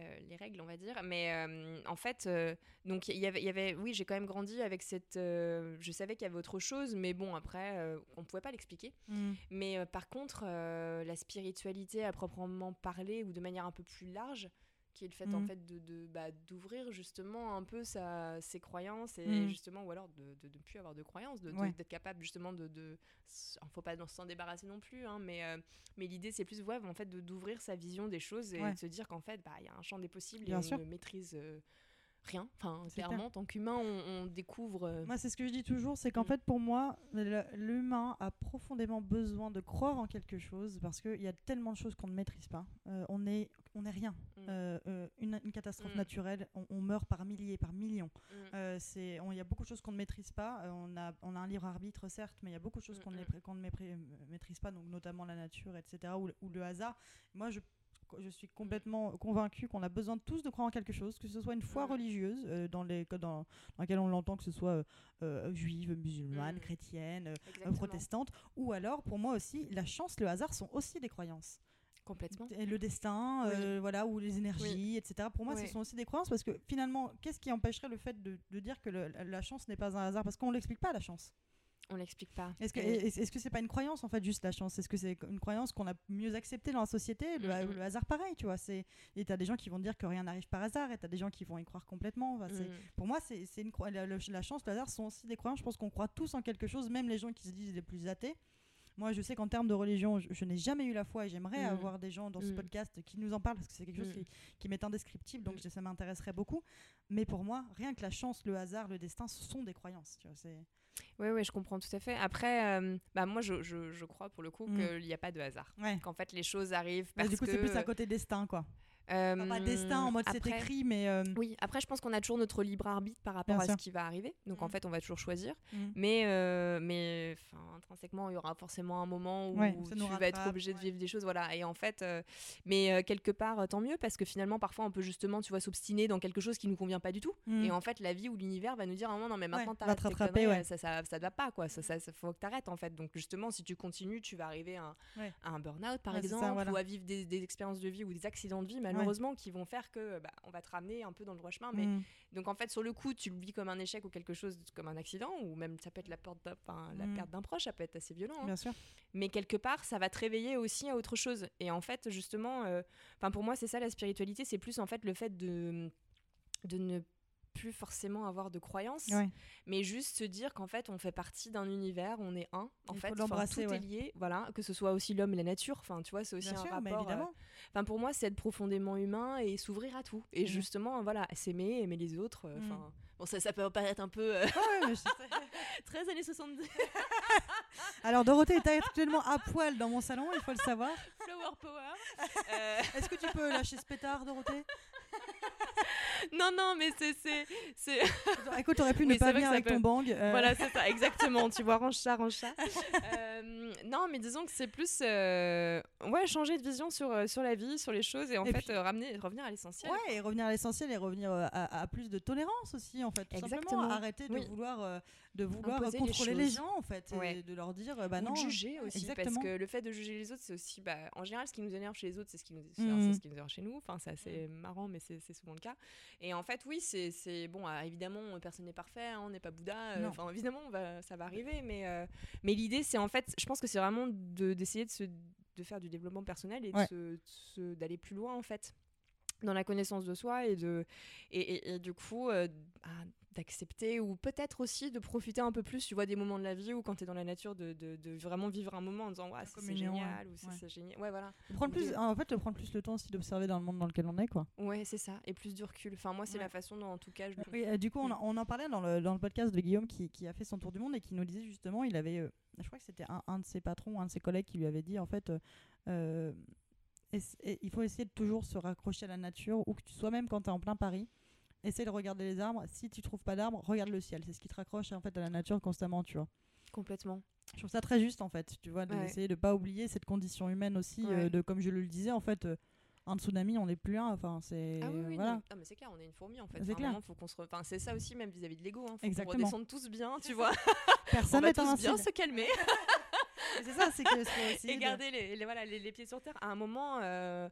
euh, les règles on va dire mais euh, en fait euh, donc il y avait il y avait oui j'ai quand même grandi avec cette je savais qu'il y avait autre chose mais bon après on pouvait pas l'expliquer Mm. mais par contre la spiritualité à proprement parler ou de manière un peu plus large qui est le fait en Mm. fait de de- bah, d'ouvrir justement un peu sa, ses croyances et Mm. justement ou alors de de ne plus avoir de croyances de- de- Ouais. d'être capable justement de, de faut pas s'en débarrasser non plus hein, mais euh, mais l'idée c'est plus ouais, en fait de- d'ouvrir sa vision des choses et Ouais. de se dire qu'en fait bah il y a un champ des possibles Bien et sûr. on ne maîtrise euh, rien enfin clair. clairement en tant qu'humain on, on découvre euh, Moi, c'est ce que je dis toujours, c'est qu'en Mm. fait, pour moi, l'humain a profondément besoin de croire en quelque chose parce qu'il y a tellement de choses qu'on ne maîtrise pas. On est, on est rien. Mm. Euh, euh, une, une catastrophe Mm. naturelle, on, on meurt par milliers, par millions. mm, Euh, il y a beaucoup de choses qu'on ne maîtrise pas. On, a, on a un libre arbitre, certes, mais il y a beaucoup de choses qu'on, ne maîtrise pas, donc notamment la nature, etc., ou, le- ou le hasard. Moi, je, je suis complètement convaincue qu'on a besoin tous de croire en quelque chose, que ce soit une foi religieuse, euh, dans, les, dans, dans laquelle on l'entend, que ce soit euh, euh, juive, musulmane, chrétienne, protestante, ou alors, pour moi aussi, la chance, le hasard sont aussi des croyances. Complètement Et le destin, euh, voilà, ou les énergies, etc. Pour moi, ce sont aussi des croyances parce que finalement, qu'est-ce qui empêcherait le fait de, de dire que le- la chance n'est pas un hasard? Parce qu'on l'explique pas la chance. on l'explique pas Est-ce que est-ce est-ce que c'est pas une croyance en fait juste la chance? Est-ce que c'est une croyance qu'on a mieux acceptée dans la société? Le, le hasard pareil, tu vois. C'est et t'as des gens qui vont dire que rien n'arrive par hasard et t'as des gens qui vont y croire complètement. Enfin. Pour moi, c'est une la, la chance, le hasard sont aussi des croyances. Je pense qu'on croit tous en quelque chose, même les gens qui se disent les plus athées. Moi, je sais qu'en termes de religion, je, je n'ai jamais eu la foi et j'aimerais Mm. avoir des gens dans ce Mm. podcast qui nous en parlent parce que c'est quelque chose Mm. qui, qui m'est indescriptible, donc ça m'intéresserait beaucoup. Mais pour moi, rien que la chance, le hasard, le destin, ce sont des croyances. Tu vois, c'est... Oui, oui, je comprends tout à fait. Après, euh, bah, moi, je, je, je crois pour le coup qu'il n'y a pas de hasard. Ouais. Qu'en fait, les choses arrivent parce du coup, que... c'est plus à côté destin, quoi. Euh, Enfin, pas destin en mode c'est écrit, mais. euh, Oui, après, je pense qu'on a toujours notre libre arbitre par rapport Bien à sûr. ce qui va arriver. Donc, en Mm. fait, on va toujours choisir. mm. Mais, euh, mais intrinsèquement, il y aura forcément un moment où Ouais, tu vas être obligé de ouais. vivre des choses. Voilà. Et en fait, euh, mais euh, quelque part, euh, tant mieux, parce que finalement, parfois, on peut justement, tu vois, s'obstiner dans quelque chose qui nous convient pas du tout. Mm. Et en fait, la vie ou l'univers va nous dire, ah, non, non, mais maintenant, va t'arrêtes te ouais. ça, ça, ça ne va pas, quoi. Ça, faut que t'arrêtes, en fait. Donc, justement, si tu continues, tu vas arriver à un, Ouais. un burn-out, par Ouais, ça, exemple, voilà. ou à vivre des, des expériences de vie ou des accidents de vie, malheureusement, qui vont faire que bah, on va te ramener un peu dans le droit chemin. Mais Mm. donc en fait, sur le coup, tu le vis comme un échec ou quelque chose comme un accident, ou même ça peut être la, perte d'un- enfin, la Mm. perte d'un proche, ça peut être assez violent. hein. Bien sûr. Mais quelque part, ça va te réveiller aussi à autre chose. Et en fait, justement, euh, enfin pour moi, c'est ça la spiritualité, c'est plus en fait le fait de, de ne plus forcément avoir de croyances, Ouais. mais juste se dire qu'en fait, on fait partie d'un univers, on est un. En Il fait, tout ouais. est lié, voilà, que ce soit aussi l'homme et la nature. Enfin, tu vois, c'est aussi Bien un sûr, rapport. euh. Enfin, pour moi, c'est être profondément humain et s'ouvrir à tout. Et justement, voilà, s'aimer, aimer les autres. euh, Mhm. Enfin, bon, ça, ça peut paraître un peu euh, Ouais, ouais, mais je- très années 70. Alors, Dorothée est actuellement à poil dans mon salon, il faut le savoir. Flower power. Est-ce que tu peux lâcher ce pétard, Dorothée? Non, non, mais c'est, c'est. Écoute, t'aurais pu ne pas venir avec peut- ton bang. euh, Voilà, c'est ça, exactement. tu vois, range ça, range ça. Euh, non, mais disons que c'est plus, euh, ouais, changer de vision sur euh, sur la vie, sur les choses, et en Et fait puis- ramener, revenir à l'essentiel. Ouais, et revenir à l'essentiel et revenir à, à plus de tolérance aussi, en fait. Tout Exactement. simplement, arrêter de Oui. vouloir, de vouloir Imposer contrôler les, gens, en fait, et de leur dire, euh, bah Ou non. de juger aussi exactement. parce que le fait de juger les autres c'est aussi bah, en général ce qui nous énerve chez les autres c'est ce qui nous c'est ce qui nous énerve chez nous. Enfin c'est assez marrant mais c'est souvent le cas. Et en fait oui c'est bon ah, évidemment personne n'est parfait hein, on n'est pas Bouddha euh, enfin évidemment on va, ça va arriver mais euh, mais l'idée c'est en fait je pense que c'est vraiment de d'essayer de se de faire du développement personnel et Ouais. d'aller plus loin en fait dans la connaissance de soi et de et, et- et du coup euh, bah, d'accepter ou peut-être aussi de profiter un peu plus tu vois des moments de la vie où quand tu es dans la nature de, de, de vraiment vivre un moment en disant ouais, c'est génial ouais. ou Ouais. c'est génial ouais voilà Prendre plus, de- en fait, de prendre plus le temps aussi d'observer dans le monde dans lequel on est, quoi. ouais c'est ça et plus du recul enfin moi c'est Ouais. la façon dont en tout cas je le Oui, euh, du coup, on, en- on en parlait dans le, dans le podcast de Guillaume qui, qui a fait son tour du monde et qui nous disait justement, il avait, euh, je crois que c'était un, un de ses patrons, un de ses collègues qui lui avait dit en fait, il faut essayer de toujours se raccrocher à la nature, où que tu sois même quand tu es en plein Paris. Essaye de regarder les arbres. Si tu trouves pas d'arbres, regarde le ciel. C'est ce qui te raccroche en fait à la nature constamment, tu vois. Complètement. Je trouve ça très juste en fait, tu vois, d'essayer de pas oublier cette condition humaine aussi, euh, de comme je le disais en fait, euh, un tsunami on n'est plus un, enfin c'est Ah oui, oui, voilà. non, mais c'est clair, on est une fourmi en fait. C'est clair. moment, faut qu'on se re- enfin, c'est ça aussi même vis-à-vis de l'ego. Hein. Faut qu'on Exactement. redescende tous bien, tu vois. Personne n'est tous bien invincible. se calmer C'est ça, c'est que aussi et de- garder les, les- voilà, les, les pieds sur terre. À un moment, euh,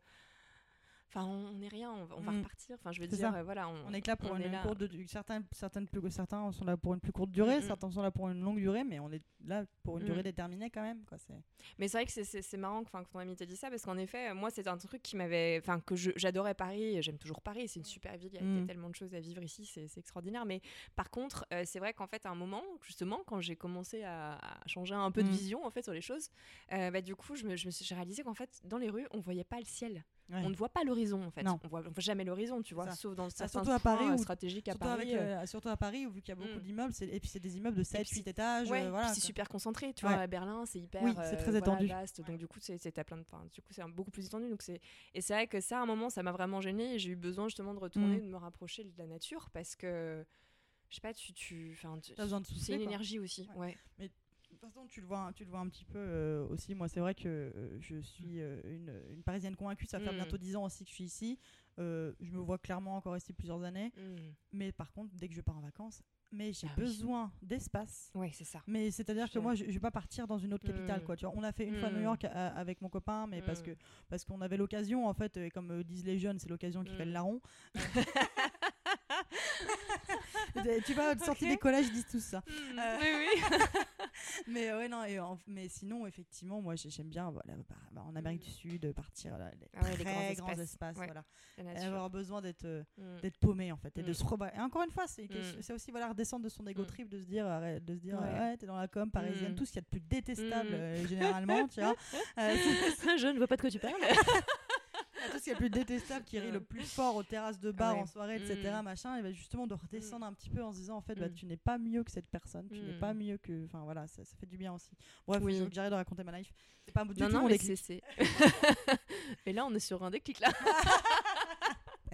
enfin, on n'est rien, on va, on va Mm. repartir. Enfin, je veux dire, euh, voilà, on, On est là pour une, là. courte de, certains, certaines plus, certains sont là pour une plus courte durée, Mm, mm. certains sont là pour une longue durée, mais on est là pour une durée déterminée quand même. Quoi. Mais c'est vrai que c'est- marrant que ton ami t'a dit ça parce qu'en effet, moi, c'est un truc qui m'avait. Enfin, que j'adorais Paris, j'aime toujours Paris, c'est une super ville, il y a, tellement de choses à vivre ici, c'est extraordinaire. Mais par contre, euh, c'est vrai qu'en fait, à un moment, justement, quand j'ai commencé à, à changer un peu de vision en fait, sur les choses, euh, bah, du coup, je me- je me suis- j'ai réalisé qu'en fait, dans les rues, on voyait pas le ciel. Ouais. On ne voit pas l'horizon en fait. Non. On voit, on voit jamais l'horizon, tu vois, Ça. sauf dans certains surtout à Paris où- stratégiques à Surtout, Paris. avec, euh, euh, surtout à Paris, où vu qu'il y a beaucoup Mm. d'immeubles, et puis c'est des immeubles de 7, puis 8 étages. Ouais, euh, voilà, c'est super concentré, tu Ouais. vois, à Berlin, c'est hyper Oui, c'est très euh, voilà, étendu. vaste, donc du coup, c'est plein de, enfin, du coup, c'est beaucoup plus étendu, donc c'est et c'est vrai que ça, à un moment, ça m'a vraiment gêné et j'ai eu besoin justement de retourner, Mm. de me rapprocher de la nature parce que je sais pas, tu, tu, tu- de c'est une quoi. énergie aussi, ouais. Façon, tu le vois, tu le vois un petit peu euh, aussi. Moi, c'est vrai que euh, je suis euh, une, une Parisienne convaincue. Ça va faire Mm. bientôt 10 ans aussi que je suis ici. Je me vois clairement encore rester plusieurs années. Mm. Mais par contre, dès que je pars en vacances, mais j'ai Ah oui. besoin d'espace. Ouais, c'est ça. Mais c'est-à-dire que moi, je, je vais pas partir dans une autre capitale, Mm. quoi. Tu vois, on a fait une fois New Mm. York avec mon copain, mais parce Mm. que parce qu'on avait l'occasion, en fait, et comme disent les jeunes, c'est l'occasion qui fait le Mm. larron. tu vois, sortie des collèges, ils disent tous ça. Euh, Oui, oui. Mais euh, ouais, non, et en- mais sinon, effectivement, moi j'ai- j'aime bien voilà, bah, en Amérique du Sud euh, partir là, les Ah ouais, les très grands grands espaces. espaces, Ouais. voilà. Et avoir besoin d'être euh, Mm. d'être paumé en fait et de Mm. se rebattre. Et encore une fois, c'est Mm. aussi voilà redescendre de son Mm. trip, de se dire de se dire Ouais. ouais, t'es dans la com parisienne, Mm. tout ce qu'il y a de plus détestable Mm. euh, généralement, tu vois. Euh, je ne vois pas de quoi tu parles. Tout ce qu'il y a de plus détestable qui rit le plus fort aux terrasses de bar Ouais. en soirée, etc. Mm. Machin, et ben justement de redescendre un petit peu en se disant en fait bah, Mm. tu n'es pas mieux que cette personne, tu n'es Mm. pas mieux que, enfin voilà, ça, ça fait du bien aussi. Bref, Oui. j'arrête de raconter ma life. C'est pas du non, tout non, mon mais déclic. Et là, on est sur un déclic là.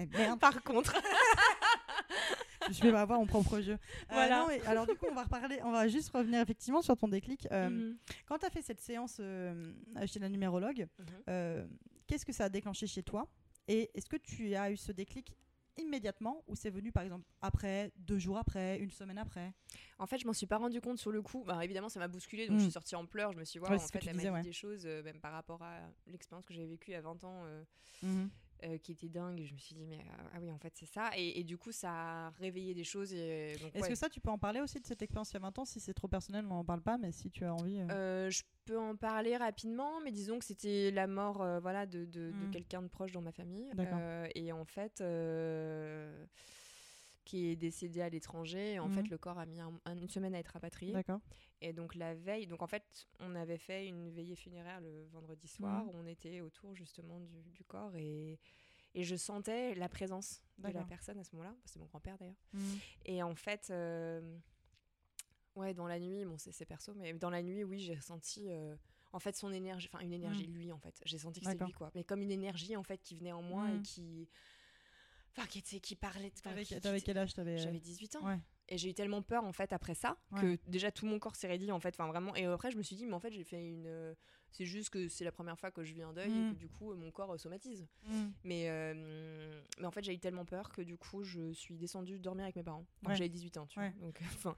Eh, merde, Par contre. je vais avoir mon propre jeu. Euh, Voilà. non, mais alors du coup, on va reparler, on va juste revenir effectivement sur ton déclic. Euh, Mhm. Quand tu as fait cette séance euh, chez la numérologue, Mhm. euh, qu'est-ce que ça a déclenché chez toi Et est-ce que tu as eu ce déclic immédiatement ou c'est venu par exemple après, deux jours après, une semaine après? En fait, je m'en suis pas rendu compte sur le coup. Bah, évidemment, ça m'a bousculé, donc je suis sortie en pleurs. Je me suis dit, Ouais, en fait, elle m'a disais, dit ouais. des choses, euh, même par rapport à l'expérience que j'avais vécue à 20 ans, euh, Mhm. Euh, qui était dingue. Et je me suis dit, mais euh, ah oui, en fait, c'est ça. Et, et du coup, ça a réveillé des choses. Et, donc, Est-ce ouais. que ça, tu peux en parler aussi de cette expérience il y a 20 ans? Si c'est trop personnel, on n'en parle pas, mais si tu as envie. euh. Euh, je peux en parler rapidement, mais disons que c'était la mort euh, voilà, de, de- de Mm. quelqu'un de proche dans ma famille. Euh, et en fait, euh, qui est décédé à l'étranger. Et en Mhm. fait, le corps a mis un- un- une semaine à être rapatrié. D'accord. Et donc la veille, donc en fait, on avait fait une veillée funéraire le vendredi soir Mhm. où on était autour justement du, du corps et, et je sentais la présence de la personne à ce moment-là. C'est mon grand-père d'ailleurs. Mhm. Et en fait, euh, ouais, dans la nuit, bon, c'est perso, mais dans la nuit, oui, j'ai ressenti euh, en fait son énergie, enfin une énergie, lui en fait. J'ai senti que c'était lui quoi, mais comme une énergie en fait qui venait en moi et qui, enfin qui qui parlait. enfin, T'avais qui- quel âge t'avais... J'avais 18 ans. Ouais. Et j'ai eu tellement peur en fait après ça Ouais. que déjà tout mon corps s'est raidi en fait, enfin vraiment. Et après je me suis dit mais en fait j'ai fait une, euh, c'est juste que c'est la première fois que je vis un deuil et Mm. que du coup euh, mon corps euh, somatise. Mhm. Mais euh, mais en fait j'ai eu tellement peur que du coup je suis descendue dormir avec mes parents. quand Ouais. J'avais 18 ans, tu vois. Donc enfin.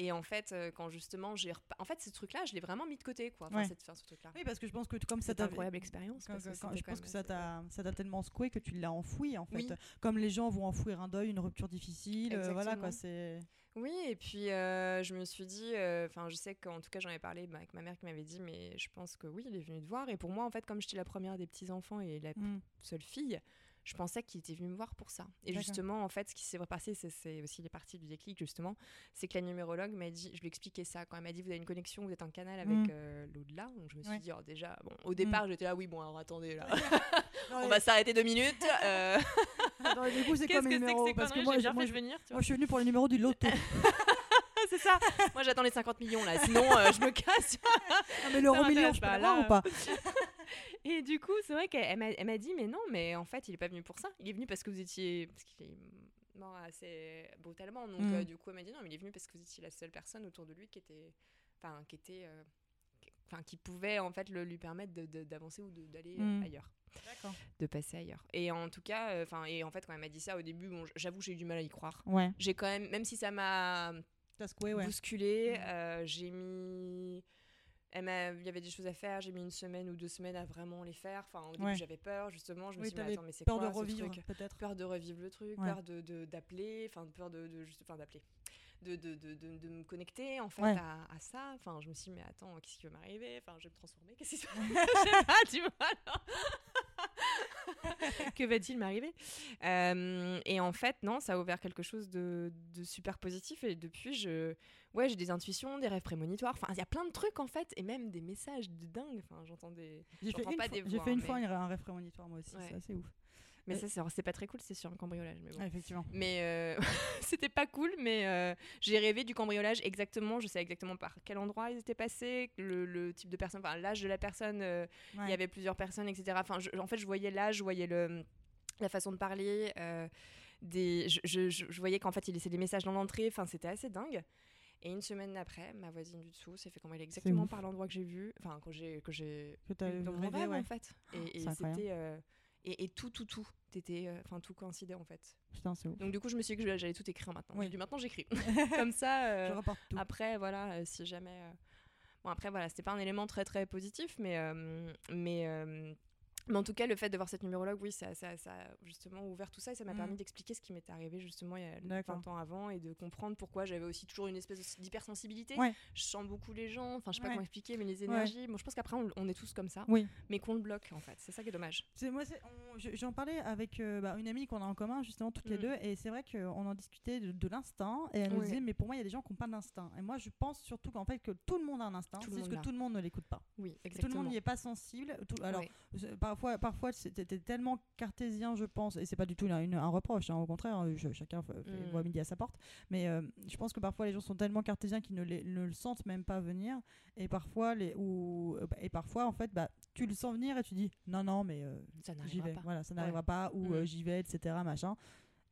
Et en fait, euh, quand justement j'ai repa- en fait ce truc-là, je l'ai vraiment mis de côté, quoi. Enfin, Ouais. cette, enfin, ce truc-là. Oui, parce que je pense que comme ça t'a incroyable expérience. Quand- parce que quand- c'était je pense que ça t'a ça t'a tellement secoué que tu l'as enfoui en fait. Oui. Comme les gens vont enfouir un deuil, une rupture difficile, euh, voilà quoi, c'est. Oui, et puis euh, je me suis dit, euh, enfin, je sais qu'en tout cas, j'en ai parlé bah, avec ma mère qui m'avait dit, mais je pense que oui, il est venu te voir. Et pour moi, en fait, comme j'étais la première des petits enfants et la Mm. seule fille, je pensais qu'il était venu me voir pour ça. Et justement, en fait, ce qui s'est repassé, c'est- c'est aussi les parties du déclic, justement, c'est que la numérologue m'a dit, je lui ai expliqué ça quand elle m'a dit, vous avez une connexion, vous êtes un canal avec Mm. euh, l'au-delà. Donc je me suis Ouais. dit, oh, déjà, bon, au départ, j'étais là, oui, bon, alors attendez, là, Non, on va s'arrêter deux minutes. euh, Attends, du coup, c'est que les c'est que numéros Parce que moi, je- bien moi, fait je, de venir, tu moi, je suis venu pour le numéro du loto. c'est ça. Moi, j'attends les 50 millions, là, sinon, euh, je me casse. Ah, mais l'euro million, je peux pas, l'avoir là. ou pas Et du coup, c'est vrai qu'elle elle m'a dit, mais non, mais en fait, il est pas venu pour ça. Il est venu parce que vous étiez. Parce qu'il est mort assez brutalement. Donc, Mm. euh, du coup, elle m'a dit, non, mais il est venu parce que vous étiez la seule personne autour de lui qui était enfin, qui était, euh, qui- enfin, qui pouvait en fait le, lui permettre d'avancer ou d'aller euh, Mm. ailleurs, D'accord. de passer ailleurs. Et en tout cas, enfin, et en fait, quand elle m'a dit ça au début, bon, j'avoue, j'ai eu du mal à y croire. Ouais. J'ai quand même, même si ça m'a secoué, ouais. bousculé, Mm. euh, j'ai mis. Il y avait des choses à faire, j'ai mis une semaine ou deux semaines à vraiment les faire. Enfin, au début, Ouais. j'avais peur, justement. Je me Oui, suis dit, mais attends, mais c'est peur quoi de revivre, truc? peut-être. peur de revivre le truc, Ouais. peur de de- d'appeler, enfin peur de, de juste, enfin d'appeler, de, de, de, de, me connecter en fait Ouais. à, à ça. Enfin, je me suis dit mais attends, qu'est-ce qui va m'arriver? Enfin, je vais me transformer, qu'est-ce qui se passe? Tu vois. alors. que va-t-il m'arriver? Euh, Et en fait, non, ça a ouvert quelque chose de, de super positif et depuis, je, ouais, j'ai des intuitions, des rêves prémonitoires. Enfin, il y a plein de trucs en fait et même des messages de dingue. Enfin, j'entends des. J'ai fait pas fois, des j'ai voix, fait une mais- fois un, rêve prémonitoire moi aussi, Ouais. c'est assez ouf. Mais Euh, ça, c'est pas très cool, c'est sur un cambriolage. Mais bon. Ouais, effectivement. Mais euh, c'était pas cool, mais euh, j'ai rêvé du cambriolage exactement. Je sais exactement par quel endroit ils étaient passés, le, le type de personne, enfin l'âge de la personne. euh, Il Ouais. y avait plusieurs personnes, etc. Enfin, je- en fait, je voyais l'âge, je voyais le, la façon de parler. euh, des, je- je voyais qu'en fait, il laissait des messages dans l'entrée. Enfin, c'était assez dingue. Et une semaine après, ma voisine du dessous s'est fait cambrioler exactement par l'endroit que j'ai vu, enfin que j'ai que j'ai Que t'as eu dans mon rêve ouais. en fait. Et, et incroyable. c'était euh, et, et tout, tout, tout, t'étais, euh, enfin tout coïncidait en fait. Putain, c'est ouf. Donc du coup, je me suis dit que j'allais tout écrire maintenant. Oui. J'ai dit maintenant j'écris. Comme ça, euh, Je reporte tout. après voilà, si jamais. Bon après voilà, c'était pas un élément très très positif, mais mais mais en tout cas, le fait d'avoir cette numérologue, oui, ça, ça, ça a justement ouvert tout ça et ça m'a Mm. permis d'expliquer ce qui m'était arrivé justement il y a D'accord. 20 ans avant et de comprendre pourquoi j'avais aussi toujours une espèce d'hypersensibilité. Ouais. Je sens beaucoup les gens, enfin je sais pas Ouais. comment expliquer, mais les énergies. Bon, je pense qu'après on, on est tous comme ça, Oui. mais qu'on le bloque en fait. C'est ça qui est dommage. C'est moi, j'en parlais avec euh, bah, une amie qu'on a en commun justement toutes les Mm. deux, et c'est vrai qu'on en discutait de, de l'instinct, et elle nous disait mais pour moi il y a des gens qui n'ont pas d'instinct, et moi je pense surtout qu'en fait que tout le monde a un instinct, c'est juste que tout le monde ne l'écoute pas. Oui, Tout le monde n'y est pas sensible. tout- alors Ouais. Parfois, parfois c'était tellement cartésien, je pense, et c'est pas du tout une- une- un reproche, hein, au contraire, hein, je- chacun Mm. voit midi à sa porte. Mais euh, je pense que parfois les gens sont tellement cartésiens qu'ils ne, les- ne le sentent même pas venir, et parfois les ou et parfois en fait bah tu le sens venir et tu dis non non mais euh, Ça j'y n'arrivera vais, pas. voilà ça Ouais. n'arrivera pas ou Mm. euh, j'y vais etc machin.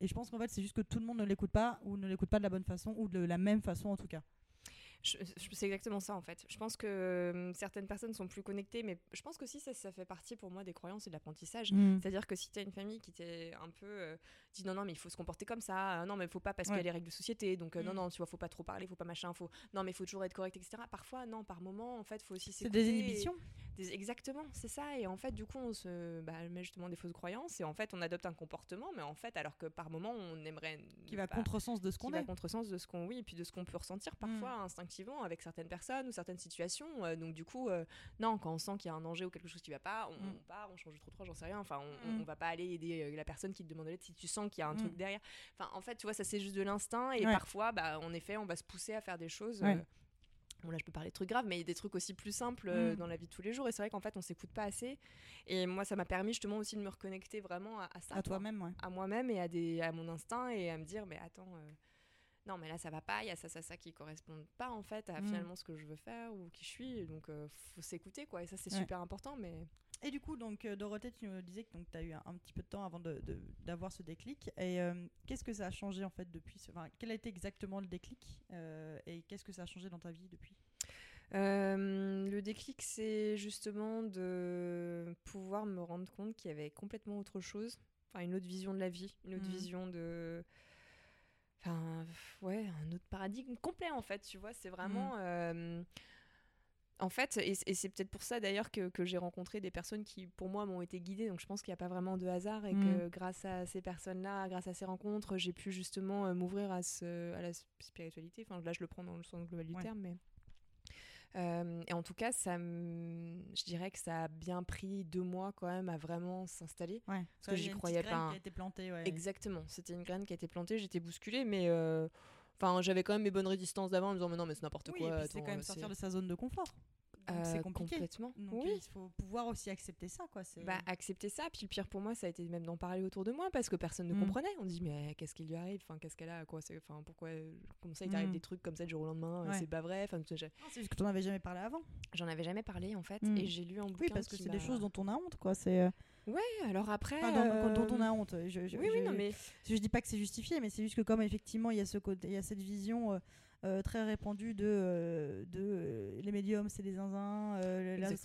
Et je pense qu'en fait c'est juste que tout le monde ne l'écoute pas ou ne l'écoute pas de la bonne façon ou de la même façon en tout cas. C'est exactement ça en fait. Je pense que euh, certaines personnes sont plus connectées, mais je pense qu'aussi ça, ça fait partie pour moi des croyances et de l'apprentissage. Mm. C'est-à-dire que si tu as une famille qui t'est un peu euh, dit non, non, mais il faut se comporter comme ça, euh, non, mais il faut pas parce Ouais. qu'il y a les règles de société, donc euh, non, Mm. non, tu vois, faut pas trop parler, faut pas machin, faut non, mais il faut toujours être correct, etc. Parfois, non, par moment, en fait, faut aussi C'est des et- inhibitions. Des- Exactement, c'est ça. Et en fait, du coup, on se bah, met justement des fausses croyances et en fait, on adopte un comportement, mais en fait, alors que par moment, on aimerait. qui va pas- contresens de ce qui qu'on va est. Mm. contresens de ce qu'on oui et puis de ce qu'on peut ressentir parfois instinctivement avec certaines personnes ou certaines situations Euh, donc du coup euh, non quand on sent qu'il y a un danger ou quelque chose qui va pas on, Mm. on part on change de trottoir j'en sais rien enfin on, Mm. on va pas aller aider euh, la personne qui te demande de l'aide si tu sens qu'il y a un truc derrière enfin en fait tu vois ça c'est juste de l'instinct et Ouais. parfois bah en effet on va se pousser à faire des choses Ouais. euh, Bon là je peux parler de trucs graves mais il y a des trucs aussi plus simples euh, Mm. dans la vie de tous les jours et c'est vrai qu'en fait on s'écoute pas assez et moi ça m'a permis justement aussi de me reconnecter vraiment à, à ça À toi-même, ouais. à moi-même et à, des, à mon instinct et à me dire mais attends euh, non mais là ça va pas il y a ça ça ça qui correspond pas en fait à Mm. finalement ce que je veux faire ou qui je suis donc euh, faut s'écouter quoi et ça c'est Ouais. super important mais Et du coup, donc euh, Dorothée, tu me disais que tu as eu un, un petit peu de temps avant d'avoir ce déclic. Et euh, qu'est-ce que ça a changé en fait depuis ce... enfin, Quel a été exactement le déclic euh, Et qu'est-ce que ça a changé dans ta vie depuis? Euh, le déclic c'est justement de pouvoir me rendre compte qu'il y avait complètement autre chose enfin une autre vision de la vie une autre Mhm. vision de enfin ouais un autre paradigme complet en fait tu vois c'est vraiment euh, en fait, et, et c'est peut-être pour ça d'ailleurs que, que j'ai rencontré des personnes qui, pour moi, m'ont été guidées. Donc je pense qu'il n'y a pas vraiment de hasard et que grâce à ces personnes-là, grâce à ces rencontres, j'ai pu justement euh, m'ouvrir à, ce, à la spiritualité. Enfin, là, je le prends dans le sens global du Ouais. terme, mais. Euh, et en tout cas, ça je dirais que ça a bien pris deux mois quand même à vraiment s'installer. Ouais. Parce que j'y croyais pas. qui a été plantée, ouais. Exactement, c'était une graine qui a été plantée, j'étais bousculée, mais euh, enfin, j'avais quand même mes bonnes résistances d'avant en me disant mais non mais c'est n'importe Oui, quoi. c'est quand même euh, sortir de sa zone de confort. C'est Euh, compliqué. Complètement. Donc oui. il faut pouvoir aussi accepter ça, quoi. Bah, accepter ça. Puis le pire pour moi, ça a été même d'en parler autour de moi parce que personne ne Mm. comprenait. On dit, mais qu'est-ce qui lui arrive? Enfin, Qu'est-ce qu'elle a? Quoi enfin, Pourquoi Comment ça, il t'arrive Mm. des trucs comme ça du jour au lendemain? Euh, Ouais. C'est pas vrai. Enfin, c'est juste que tu n'en avais jamais parlé avant. J'en avais jamais parlé en fait. Mm. Et j'ai lu un bouquin. Oui, parce que c'est des choses dont on a honte, quoi. C'est... euh, Ouais, alors après. enfin, dont- dont on a honte. Je, je- Oui, oui, non, mais. Je dis pas que c'est justifié, mais c'est juste que comme effectivement il y a ce côté, il y a cette vision euh, très répandu de, euh, de euh, les médiums, c'est des zinzins,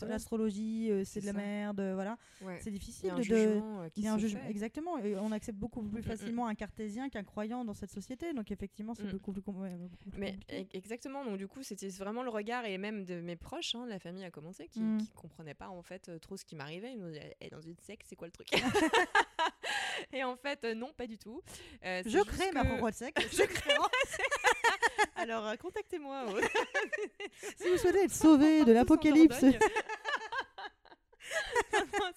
l'astrologie, c'est de la ça. merde, voilà. Ouais. C'est Il y difficile a un de. jugement qui il y a un fait. exactement. Et on accepte beaucoup plus Mm, mm. facilement un cartésien qu'un croyant dans cette société. Donc effectivement, c'est Mm. beaucoup plus, beaucoup plus Mais compliqué. e- exactement, donc du coup c'était vraiment le regard et même de mes proches, hein, la famille a commencé, qui, Mm. qui comprenaient pas en fait trop ce qui m'arrivait. Ils me disaient, Eh, dans une secte, c'est quoi le truc? Et en fait, non, pas du tout. Euh, Je crée ma que- propre secte. Je crée ma secte. Alors euh, contactez-moi. au- si vous souhaitez être sauvé de Tous en l'apocalypse, Dordogne.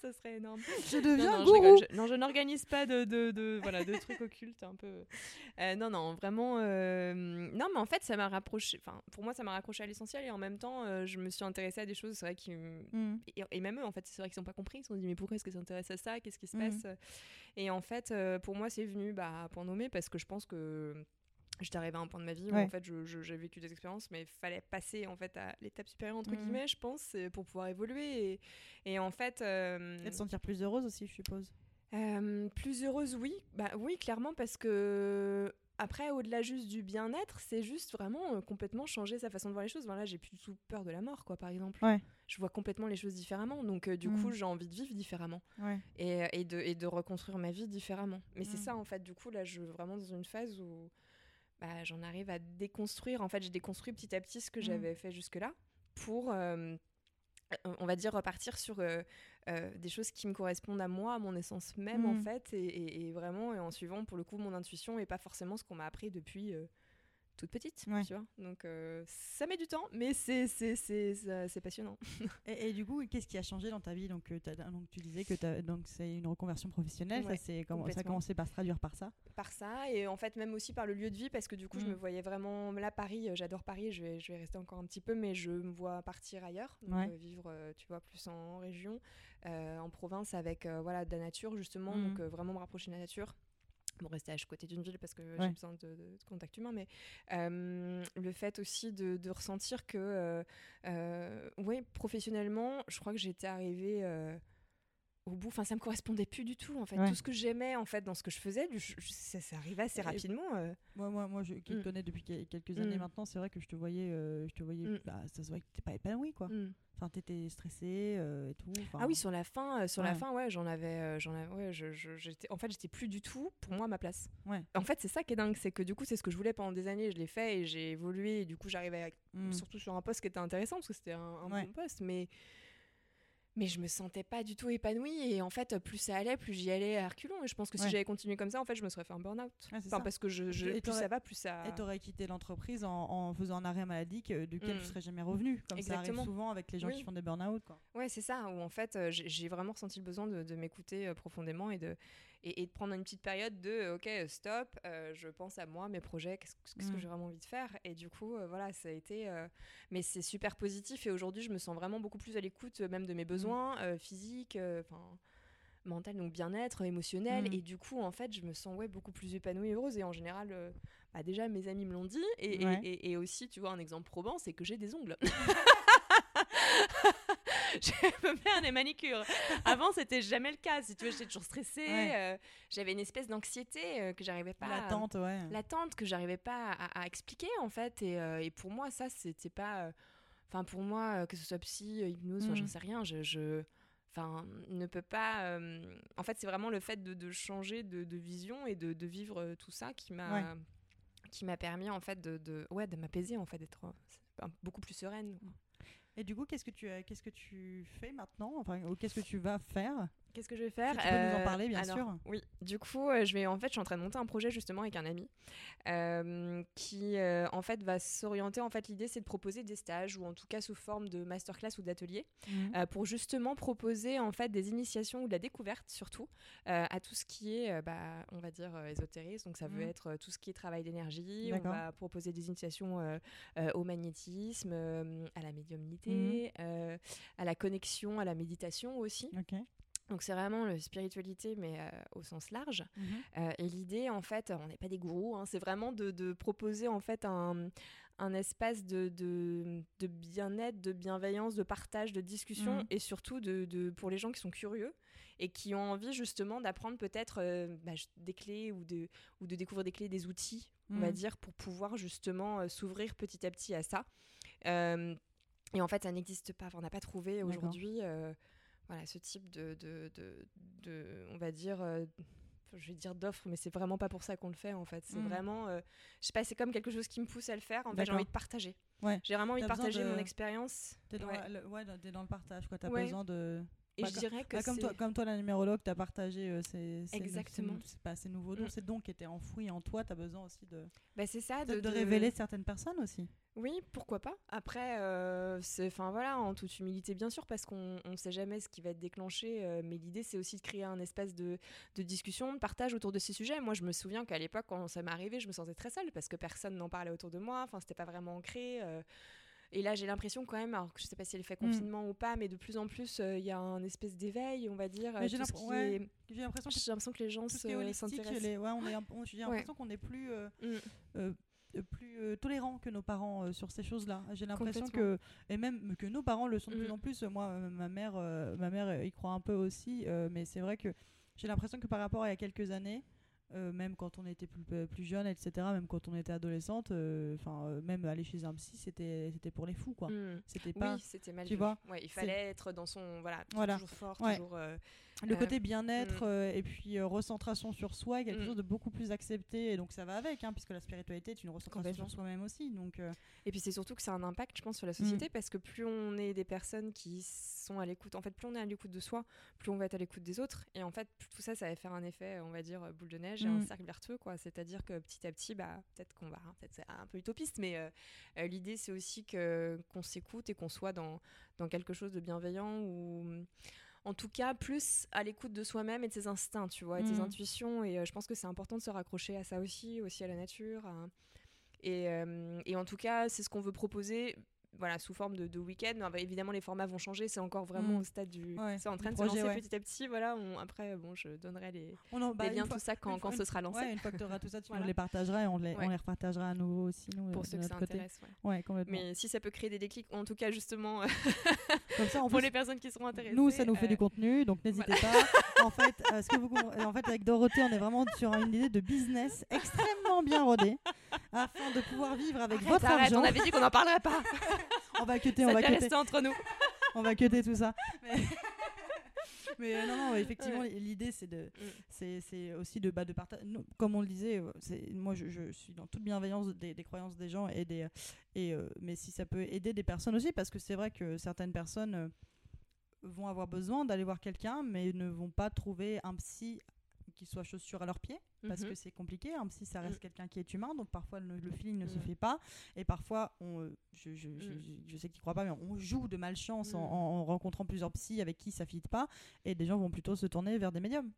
ça serait énorme. je deviens non, non, je gourou. rigole, je- non, je n'organise pas de, de, de- voilà, de trucs occultes un peu. Euh, non, non, vraiment. euh, Non, mais en fait, ça m'a rapproché. Enfin, pour moi, ça m'a raccroché à l'essentiel et en même temps, euh, je me suis intéressée à des choses, c'est vrai, qui. m- Mm. Et, et même eux, en fait, c'est vrai qu'ils n'ont pas compris. Ils se sont dit, mais pourquoi est-ce que ça s'intéresse à ça? Qu'est-ce qui se Mhm. passe? Et en fait, euh, pour moi, c'est venu bah, à point nommé parce que je pense que. J'étais arrivée à un point de ma vie où Ouais. en fait j'ai vécu des expériences mais il fallait passer en fait à l'étape supérieure entre Mhm. guillemets je pense euh, pour pouvoir évoluer et, et en fait euh, Et te sentir plus heureuse aussi, je suppose. euh, plus heureuse, oui. Bah oui, clairement, parce que après, au-delà juste du bien-être, c'est juste vraiment euh, complètement changer sa façon de voir les choses. Voilà, j'ai plus du tout peur de la mort, quoi, par exemple. Ouais. Je vois complètement les choses différemment, donc euh, du coup, j'ai envie de vivre différemment Ouais. et, et de, et de reconstruire ma vie différemment. Mais c'est Mm. ça, en fait, du coup, là, je suis vraiment dans une phase où bah, j'en arrive à déconstruire. En fait, j'ai déconstruit petit à petit ce que Mm. j'avais fait jusque-là pour, euh, on va dire, repartir sur euh, euh, des choses qui me correspondent à moi, à mon essence même, en Mm. fait, et, et- et vraiment, et en suivant, pour le coup, mon intuition et pas forcément ce qu'on m'a appris depuis. Euh, toute petite, Ouais. tu vois. Donc euh, ça met du temps, mais c'est c'est c'est passionnant. Et, et du coup, qu'est-ce qui a changé dans ta vie donc, euh, donc, tu disais que donc c'est une reconversion professionnelle. Ouais, ça, c'est ça a commencé par se traduire par ça. par ça et en fait même aussi par le lieu de vie parce que du coup je Mm. me voyais vraiment là Paris euh, j'adore Paris je vais, je vais rester encore un petit peu mais je me vois partir ailleurs donc, Ouais. euh, vivre euh, tu vois plus en région euh, en province avec euh, voilà de la nature justement Mm. donc euh, vraiment me rapprocher de la nature Bon, rester à côté d'une ville parce que Ouais. j'ai besoin de, contact humain, mais euh, le fait aussi de, de ressentir que, euh, euh, ouais, professionnellement, je crois que j'étais arrivée au bout. Enfin, ça me correspondait plus du tout, en fait. Ouais. Tout ce que j'aimais, en fait, dans ce que je faisais, je- je- ça, ça arrivait assez rapidement. euh. Moi, moi, moi je, qui te Mm. connais depuis quel- quelques années Mm. maintenant, c'est vrai que je te voyais, euh, je te voyais, Mm. bah, ça se voit que t'es pas épanoui, quoi. Enfin, t'étais stressée euh, et tout. Ah oui, sur la fin, euh, sur la fin, ouais, j'en avais, euh, j'en avais, ouais, je, je- j'étais, en fait, j'étais plus du tout pour moi à ma place. Ouais. En fait, c'est ça qui est dingue, c'est que du coup, c'est ce que je voulais pendant des années, je l'ai fait et j'ai évolué et du coup, j'arrivais à mm. surtout sur un poste qui était intéressant parce que c'était un, un Ouais. bon poste, mais mais je me sentais pas du tout épanouie et en fait plus ça allait, plus j'y allais à reculons et je pense que si Ouais. j'avais continué comme ça, en fait, je me serais fait un burn-out. Enfin ça. parce que je, je- Et plus ça va, plus ça. Et t'aurais quitté l'entreprise en, en faisant un arrêt maladie que- duquel Mm. tu serais jamais revenu. Comme ça Exactement. arrive souvent avec les gens Oui. qui font des burn-out. quoi. Ouais, c'est ça, où en fait, euh, j'ai j'ai vraiment ressenti le besoin de, de m'écouter euh, profondément et de, et, et de prendre une petite période de euh, ok, stop, euh, je pense à moi, mes projets, qu'est-ce qu'est-ce que Mm. j'ai vraiment envie de faire. Et du coup, euh, voilà, ça a été. euh, mais c'est super positif et aujourd'hui, je me sens vraiment beaucoup plus à l'écoute, même de mes besoins euh, physiques, enfin. mental donc bien-être émotionnel Mm. et du coup en fait je me sens ouais beaucoup plus épanouie et heureuse et en général euh, bah, déjà mes amis me l'ont dit et, et- Ouais. et- et aussi tu vois un exemple probant c'est que j'ai des ongles je me faire des manicures. Avant, c'était jamais le cas. Si tu veux, j'étais toujours stressée. Ouais. euh, J'avais une espèce d'anxiété euh, que j'arrivais pas. à- L'attente, ouais. L'attente que j'arrivais pas à, à expliquer en fait. Et, euh, et pour moi, ça, c'était pas. euh, Enfin, pour moi, euh, que ce soit psy, euh, hypnose, enfin, Mm. j'en sais rien. Je. je Enfin, ne peut pas. euh, En fait, c'est vraiment le fait de, de changer de, de vision et de, de vivre euh, tout ça qui m'a, Ouais. qui m'a permis en fait de, ouais, de m'apaiser en fait, d'être euh, beaucoup plus sereine. Et du coup, qu'est-ce que tu, as- qu'est-ce que tu fais maintenant? Enfin, ou qu'est-ce que tu vas faire? Qu'est-ce que je vais faire tu peux nous en Euh, parler, bien alors, sûr. Oui, du coup, euh, je vais en fait, je suis en train de monter un projet justement avec un ami euh, qui en fait va s'orienter. En fait, l'idée c'est de proposer des stages ou en tout cas sous forme de masterclass ou d'ateliers Mhm. euh, pour justement proposer en fait des initiations ou de la découverte surtout à tout ce qui est, bah, on va dire ésotérisme. Donc ça veut Mhm. être tout ce qui est travail d'énergie. On va proposer des initiations euh, euh, au magnétisme, euh, à la médiumnité, euh, à la connexion, à la méditation aussi. Ok. Donc c'est vraiment la spiritualité, mais euh, au sens large. Mhm. Euh, et l'idée, en fait, on n'est pas des gourous, hein, c'est vraiment de, de proposer en fait un, un espace de, de, de bien-être, de bienveillance, de partage, de discussion, Mhm. et surtout de, pour les gens qui sont curieux et qui ont envie justement d'apprendre peut-être euh, bah, des clés ou de, ou de découvrir des clés, des outils, on va Mhm. dire, pour pouvoir justement s'ouvrir petit à petit à ça. Et en fait, ça n'existe pas. On n'a pas trouvé aujourd'hui voilà, ce type de, de, de, de- on va dire, euh, je vais dire d'offre, mais c'est vraiment pas pour ça qu'on le fait en fait. C'est Mm. vraiment, euh, je sais pas, c'est comme quelque chose qui me pousse à le faire. En fait, j'ai envie de partager. Ouais. J'ai vraiment envie de partager de- mon expérience. T'es dans, Ouais. la- le- ouais, dans- le partage, quoi. T'as besoin de. Et Bah, je dirais que Bah, comme, toi, comme toi, la numérologue, t'as partagé euh, ces, ces- Exactement. ces- C'est pas ces nouveaux dons, Mm. ces dons qui étaient enfouis en toi. T'as besoin aussi de, bah, c'est ça, de, de, de de- révéler certaines personnes aussi. Oui, pourquoi pas. Après, euh, enfin voilà, en toute humilité bien sûr, parce qu'on ne sait jamais ce qui va être déclenché. euh, mais l'idée, c'est aussi de créer un espace de, de discussion, de partage autour de ces sujets. Moi, je me souviens qu'à l'époque, quand ça m'est arrivé, je me sentais très seule parce que personne n'en parlait autour de moi. Enfin, c'était pas vraiment ancré. Et là, j'ai l'impression quand même, alors que je sais pas si c'est l'effet Mm. confinement ou pas, mais de plus en plus, euh, il y a un espèce d'éveil, on va dire. Euh, j'ai l'impression- ouais, est- que les gens s'intéressent. les- ouais, on est un- on- j'ai l'impression qu'on est plus, euh, Mm. plus euh, tolérant que nos parents euh, sur ces choses-là. J'ai l'impression que et même que nos parents le sont de plus Mm. en plus. Moi, ma mère, euh, ma mère y croit un peu aussi, mais c'est vrai que j'ai l'impression que par rapport à il y a quelques années. Euh, même quand on était plus, euh, plus jeune, etc., même quand on était adolescente, euh, enfin, euh, même aller chez un psy, c'était c'était pour les fous, quoi. Mm. C'était pas Oui, c'était mal tu vu. vois, Ouais, il fallait être dans son voilà, Voilà. toujours fort, Ouais. toujours le Euh, côté bien-être mm. euh, et puis euh, recentration sur soi est quelque Mm. chose de beaucoup plus accepté et donc ça va avec hein, puisque la spiritualité est une recentration sur soi-même aussi donc Et puis c'est surtout que ça a un impact, je pense, sur la Mm. société parce que plus on est des personnes qui sont à l'écoute, en fait, plus on est à l'écoute de soi, plus on va être à l'écoute des autres. Et en fait, tout ça, ça va faire un effet, on va dire, boule de neige et Mm. un cercle vertueux, quoi. C'est-à-dire que petit à petit, bah, peut-être qu'on va, peut-être c'est un peu utopiste, mais euh, l'idée, c'est aussi que qu'on s'écoute et qu'on soit dans, dans quelque chose de bienveillant ou en tout cas plus à l'écoute de soi-même et de ses instincts, tu vois, et de ses Mm. intuitions. Et euh, je pense que c'est important de se raccrocher à ça aussi, aussi à la nature. à- Et, euh, et en tout cas, c'est ce qu'on veut proposer. Voilà, sous forme de, de week-end. Bah, évidemment, les formats vont changer. C'est encore vraiment Mm. au stade du. Ouais, c'est en train de se projet, lancer ouais. petit à petit. Voilà, on- après, bon, je donnerai les, on en- bah, les une liens, fois- tout ça, quand, une quand fois- ce sera lancé. ouais, une fois que tu auras tout ça tu Voilà. les partageras et on les, on les repartagera à nouveau aussi nous pour ceux que ça côté intéresse. Mais si ça peut créer des déclics, en tout cas, justement, euh, comme ça en pour plus les personnes qui seront intéressées. nous ça nous fait euh, du contenu donc n'hésitez pas en fait euh, ce que vous en fait avec Dorothée on est vraiment sur une idée de business extrêmement bien rodée afin de pouvoir vivre avec Arrête, votre arrête, argent on avait dit qu'on n'en parlerait pas. On va cuter on va cuter rester entre nous. on va cuter tout ça. Mais, mais euh, non, non, effectivement, l'idée c'est de, c'est, c'est aussi de, bah, de partager. Comme on le disait, euh, moi je, je suis dans toute bienveillance des, des croyances des gens et des, et euh, mais si ça peut aider des personnes aussi, parce que c'est vrai que certaines personnes euh, vont avoir besoin d'aller voir quelqu'un, mais ne vont pas trouver un psy qui soit chaussure à leurs pieds parce Mhm. que c'est compliqué. Un psy, ça reste Mm. quelqu'un qui est humain, donc parfois le, le feeling ne se Mm. fait pas. Et parfois, on, euh, je, je, je, Mm. je- je sais que tu crois pas, mais on joue de malchance en, en rencontrant plusieurs psys avec qui ça fit pas. Et des gens vont plutôt se tourner vers des médiums.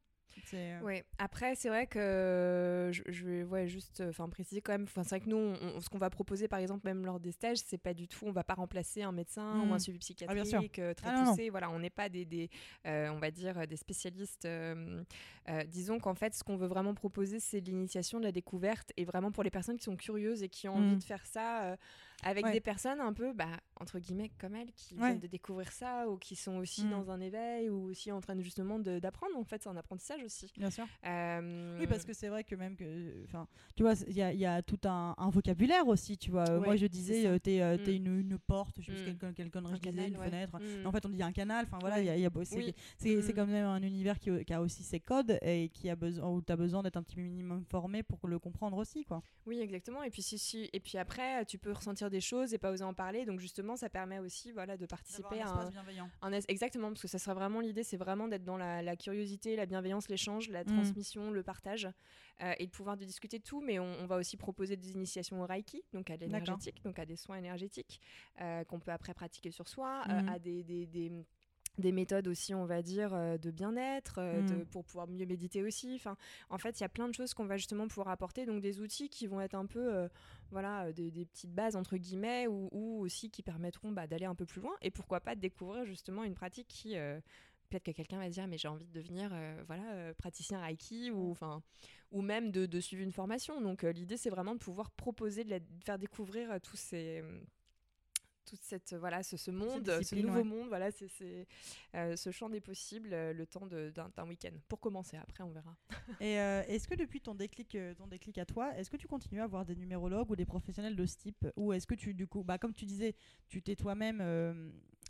Euh, Oui, après, c'est vrai que je, je vais ouais, juste euh, enfin, préciser quand même. C'est vrai que nous, on- ce qu'on va proposer, par exemple, même lors des stages, c'est pas du tout, on va pas remplacer un médecin ou un suivi Ah, bien sûr. psychiatrique euh, très Ah, non. poussé. Voilà, on n'est pas des, des euh, on va dire, des spécialistes. euh, euh, disons qu'en fait, ce qu'on veut vraiment proposer, c'est l'initiation, de la découverte, et vraiment pour les personnes qui sont curieuses et qui ont envie Mm. de faire ça euh, avec Ouais. des personnes un peu, bah, entre guillemets, comme elles, qui Ouais. viennent de découvrir ça ou qui sont aussi Mm. dans un éveil ou aussi en train de, justement d'apprendre. En fait, c'est un apprentissage aussi. Bien sûr. Euh, Oui, parce que c'est vrai que même que. Enfin, tu vois, il y a, il y a tout un, un vocabulaire aussi, tu vois. Euh, Moi, je disais, euh, t'es euh, Mm. une, une porte, je sais Mm. plus quelle, connerie je disais, une fenêtre. Mm. En fait, on dit un canal. Enfin, voilà, il y a, il y a- c'est Oui. c'est- Mm. quand même un univers qui, qui a aussi ses codes et qui a besoin, où tu as besoin d'être un petit minimum formé pour le comprendre aussi, quoi. Oui, exactement. Et puis, si, si- et puis après, tu peux ressentir des choses et pas oser en parler. Donc, justement, ça permet aussi voilà, de participer à un, bienveillant. un Exactement, parce que ça sera vraiment l'idée, c'est vraiment d'être dans la, la curiosité, la bienveillance, l'échange, la Mm. transmission, le partage euh, et de pouvoir de discuter de tout. Mais on, on va aussi proposer des initiations au Reiki, donc à l'énergétique, donc à des soins énergétiques euh, qu'on peut après pratiquer sur soi, euh, Mhm. à des- des- des des méthodes aussi, on va dire, euh, de bien-être, euh, de- Mm. pour pouvoir mieux méditer aussi. Enfin, en fait, il y a plein de choses qu'on va justement pouvoir apporter, donc des outils qui vont être un peu, euh, voilà, euh, des, des petites bases entre guillemets, ou, ou aussi qui permettront bah, d'aller un peu plus loin et pourquoi pas de découvrir justement une pratique qui, euh, peut-être que quelqu'un va dire mais j'ai envie de devenir euh, voilà euh, praticien Reiki ou enfin ou même de, de suivre une formation. Donc l'idée c'est vraiment de pouvoir proposer de, la- de faire découvrir tous ces toute cette voilà ce, ce monde, ce nouveau ouais. monde, voilà c'est euh, ce champ des possibles euh, le temps d'un week-end pour commencer. Après on verra. Et euh, est-ce que depuis ton déclic, euh, ton déclic à toi, est-ce que tu continues à avoir des numérologues ou des professionnels de ce type? Ou est-ce que tu, du coup, bah, comme tu disais, tu t'es toi-même euh,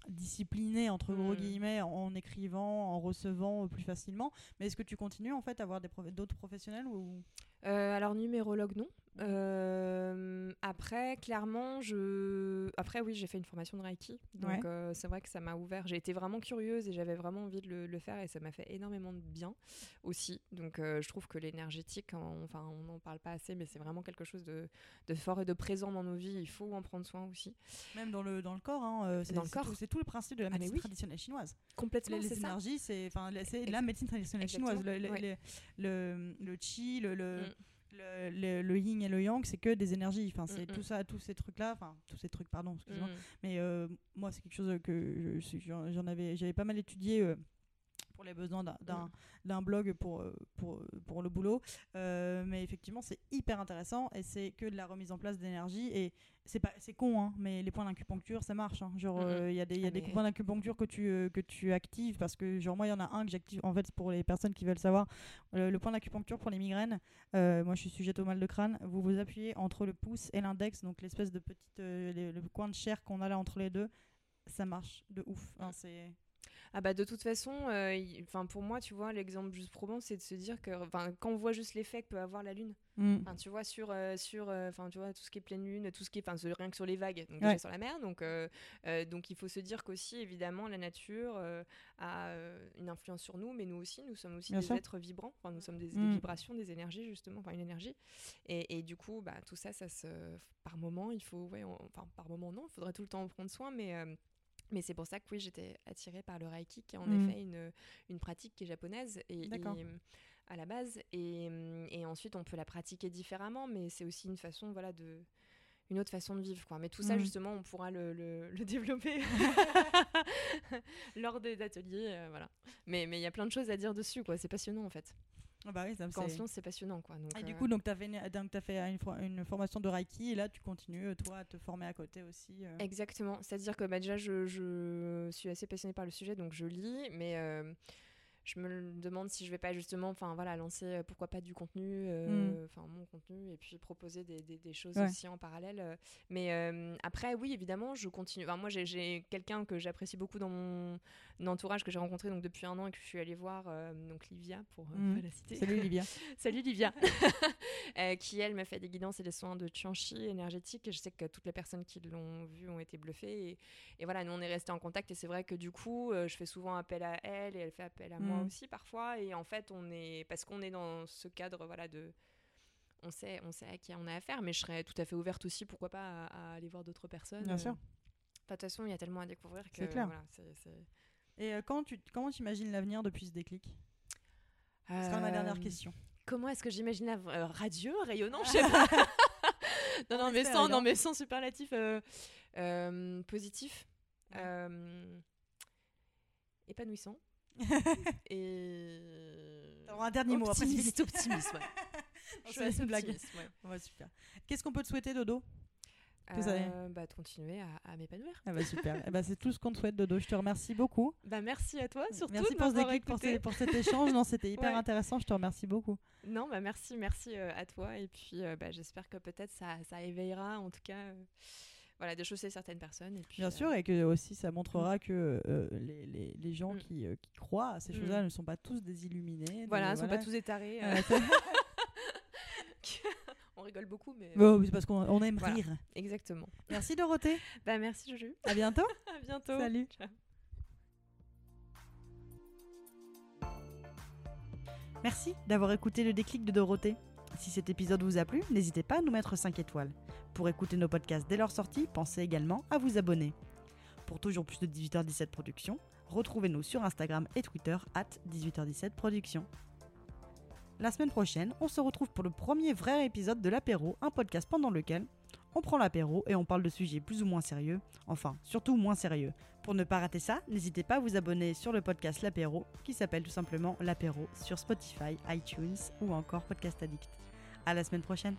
discipliné, entre gros Mm. guillemets, en, écrivant, en recevant euh, plus facilement, mais est-ce que tu continues en fait à avoir prof- d'autres professionnels ou... Euh, alors numérologue non. Euh, après clairement je après oui j'ai fait une formation de Reiki donc Ouais. euh, c'est vrai que ça m'a ouvert j'ai été vraiment curieuse et j'avais vraiment envie de le, le faire et ça m'a fait énormément de bien aussi donc euh, je trouve que l'énergétique en- enfin on n'en parle pas assez mais c'est vraiment quelque chose de, de fort et de présent dans nos vies il faut en prendre soin aussi Même dans le, dans le corps, hein, c'est Dans le c'est corps. tout, c'est tout le principe de la Ah, médecine oui. traditionnelle chinoise. complètement Les, les c'est ça énergies, c'est la- c'est la Ex- médecine traditionnelle chinoise. Le, le, chi, le, le, Mm. Le, le- le yin et le yang, c'est que des énergies. Enfin, c'est Mm, mm. tout ça, tous ces trucs-là. Enfin, tous ces trucs, pardon, excuse-moi. Mm. Mais euh, moi, c'est quelque chose que je suis- j'en j'en avais, j'avais pas mal étudié euh, pour les besoins d'un- Mm. blog pour, euh, pour, pour le boulot. Euh, mais effectivement, c'est hyper intéressant et c'est que de la remise en place d'énergie. Et c'est pas c'est con, hein, mais les points d'acupuncture, ça marche. hein. Genre, Mm, mm. euh, il y a des, il y a Ah, des mais- points d'acupuncture que tu, euh, que tu actives parce que, genre, moi, il y en a un que j'active. En fait, pour les personnes qui veulent savoir, le, le point d'acupuncture pour les migraines, euh, moi, je suis sujette au mal de crâne. Vous vous appuyez entre le pouce et l'index, donc l'espèce de petite, euh, les- le coin de chair qu'on a là entre les deux. Ça marche de ouf. hein, c'est Ah bah de toute façon, euh, enfin pour moi, tu vois, l'exemple juste probant, c'est de se dire que, enfin, quand on voit juste l'effet que peut avoir la lune, Mm. Tu vois, sur, euh, sur euh, enfin, tu vois, tout ce qui est pleine lune, tout ce qui est, enfin, rien que sur les vagues, donc Ouais. déjà sur la mer. Donc, euh, donc, il faut se dire qu'aussi, évidemment, la nature a une influence sur nous, mais nous aussi, nous sommes aussi Bien des sûr. êtres vibrants. Enfin, nous sommes des, des Mm. vibrations, des énergies, justement, enfin, une énergie. Et, et du coup, bah, tout ça, ça se, par moment, il faut, ouais, on- enfin, par moment, non, il faudrait tout le temps en prendre soin, mais. Mais c'est pour ça que oui, j'étais attirée par le Reiki, qui est en Mm. effet une, une pratique qui est japonaise. Et, et, à la base. Et, hum, et ensuite on peut la pratiquer différemment mais c'est aussi une façon voilà de une autre façon de vivre quoi. Mais tout ça justement on pourra le, le- le développer lors des ateliers euh, voilà. Mais mais il y a plein de choses à dire dessus quoi. C'est passionnant en fait bah oui, ça quand c'est- passionnant quoi donc Et du euh, coup, donc tu as fait, une, donc, t'as fait une, for- une formation de Reiki et là, tu continues, euh, toi, à te former à côté aussi. euh. Exactement. C'est-à-dire que bah, déjà, je, je suis assez passionnée par le sujet, donc je lis, mais euh, je me demande si je vais pas justement, enfin voilà, lancer, euh, pourquoi pas du contenu, euh, enfin mon contenu, et puis proposer des, des- des choses Ouais. aussi en parallèle. euh. Mais euh, après, oui, évidemment, je continue. Enfin, moi, j'ai- quelqu'un que j'apprécie beaucoup dans mon entourage que j'ai rencontré donc depuis un an et que je suis allée voir, euh, donc Livia pour pas la citer. Salut Olivia. Salut Livia, qui elle me fait des guidances et des soins de Tianchi énergétique. Et je sais que toutes les personnes qui l'ont vu ont été bluffées. Et, et voilà, nous on est restés en contact. Et c'est vrai que du coup, je fais souvent appel à elle et elle fait appel à moi Mhm. aussi parfois. Et en fait, on est parce qu'on est dans ce cadre voilà de on sait, on sait à qui on a affaire, mais je serais tout à fait ouverte aussi, pourquoi pas, à, à aller voir d'autres personnes. Bien Euh, sûr. De toute façon, il y a tellement à découvrir que C'est clair. voilà, c'est- c'est- Et euh, quand tu, comment tu imagines l'avenir depuis ce déclic? Ce sera ma Euh, dernière question. Comment est-ce que j'imagine la euh, radieux, rayonnant, je sais pas. non, non, mais sans, non, mais sans superlatif euh, euh, positif, euh, épanouissant et T'auras un dernier mot, après, optimiste, optimiste. ouais. Je suis une blague. optimiste, ouais. Ouais, super. Qu'est-ce qu'on peut te souhaiter, Dodo? Euh, bah, de continuer à, à m'épanouir. ah bah, Super. Eh bah, c'est tout ce qu'on te souhaite, Dodo. Je te remercie beaucoup. Bah, merci à toi, surtout merci de pour ce pour, ces- pour cet échange. Non, c'était hyper Ouais. intéressant. Je te remercie beaucoup. Non, bah merci, merci euh, à toi. Et puis, euh, bah, j'espère que peut-être ça, ça éveillera, en tout cas, euh, voilà, des choses chez certaines personnes. Et puis, Bien euh, sûr, et que aussi ça montrera que euh, les, les, les gens Mm. qui, euh, qui croient à ces Mm. choses-là ne sont pas tous des illuminés. Voilà, des- ils sont pas tous Euh, c'est- on rigole beaucoup, mais Bon, c'est parce qu'on on aime Voilà. rire. exactement. Merci Dorothée. Bah merci Juju. À bientôt. À bientôt. Salut. Ciao. Merci d'avoir écouté le déclic de Dorothée. Si cet épisode vous a plu, n'hésitez pas à nous mettre 5 étoiles. Pour écouter nos podcasts dès leur sortie, pensez également à vous abonner. Pour toujours plus de 18h17 Productions, retrouvez-nous sur Instagram et Twitter at 18h17 Productions. La semaine prochaine, on se retrouve pour le premier vrai épisode de l'apéro, un podcast pendant lequel on prend l'apéro et on parle de sujets plus ou moins sérieux, enfin surtout moins sérieux, Pour ne pas rater ça, n'hésitez pas à vous abonner sur le podcast L'Apéro, qui s'appelle tout simplement L'Apéro sur Spotify, iTunes ou encore Podcast Addict. À la semaine prochaine.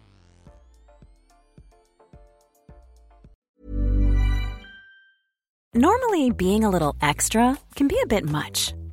Normally, being a little extra can be a bit much,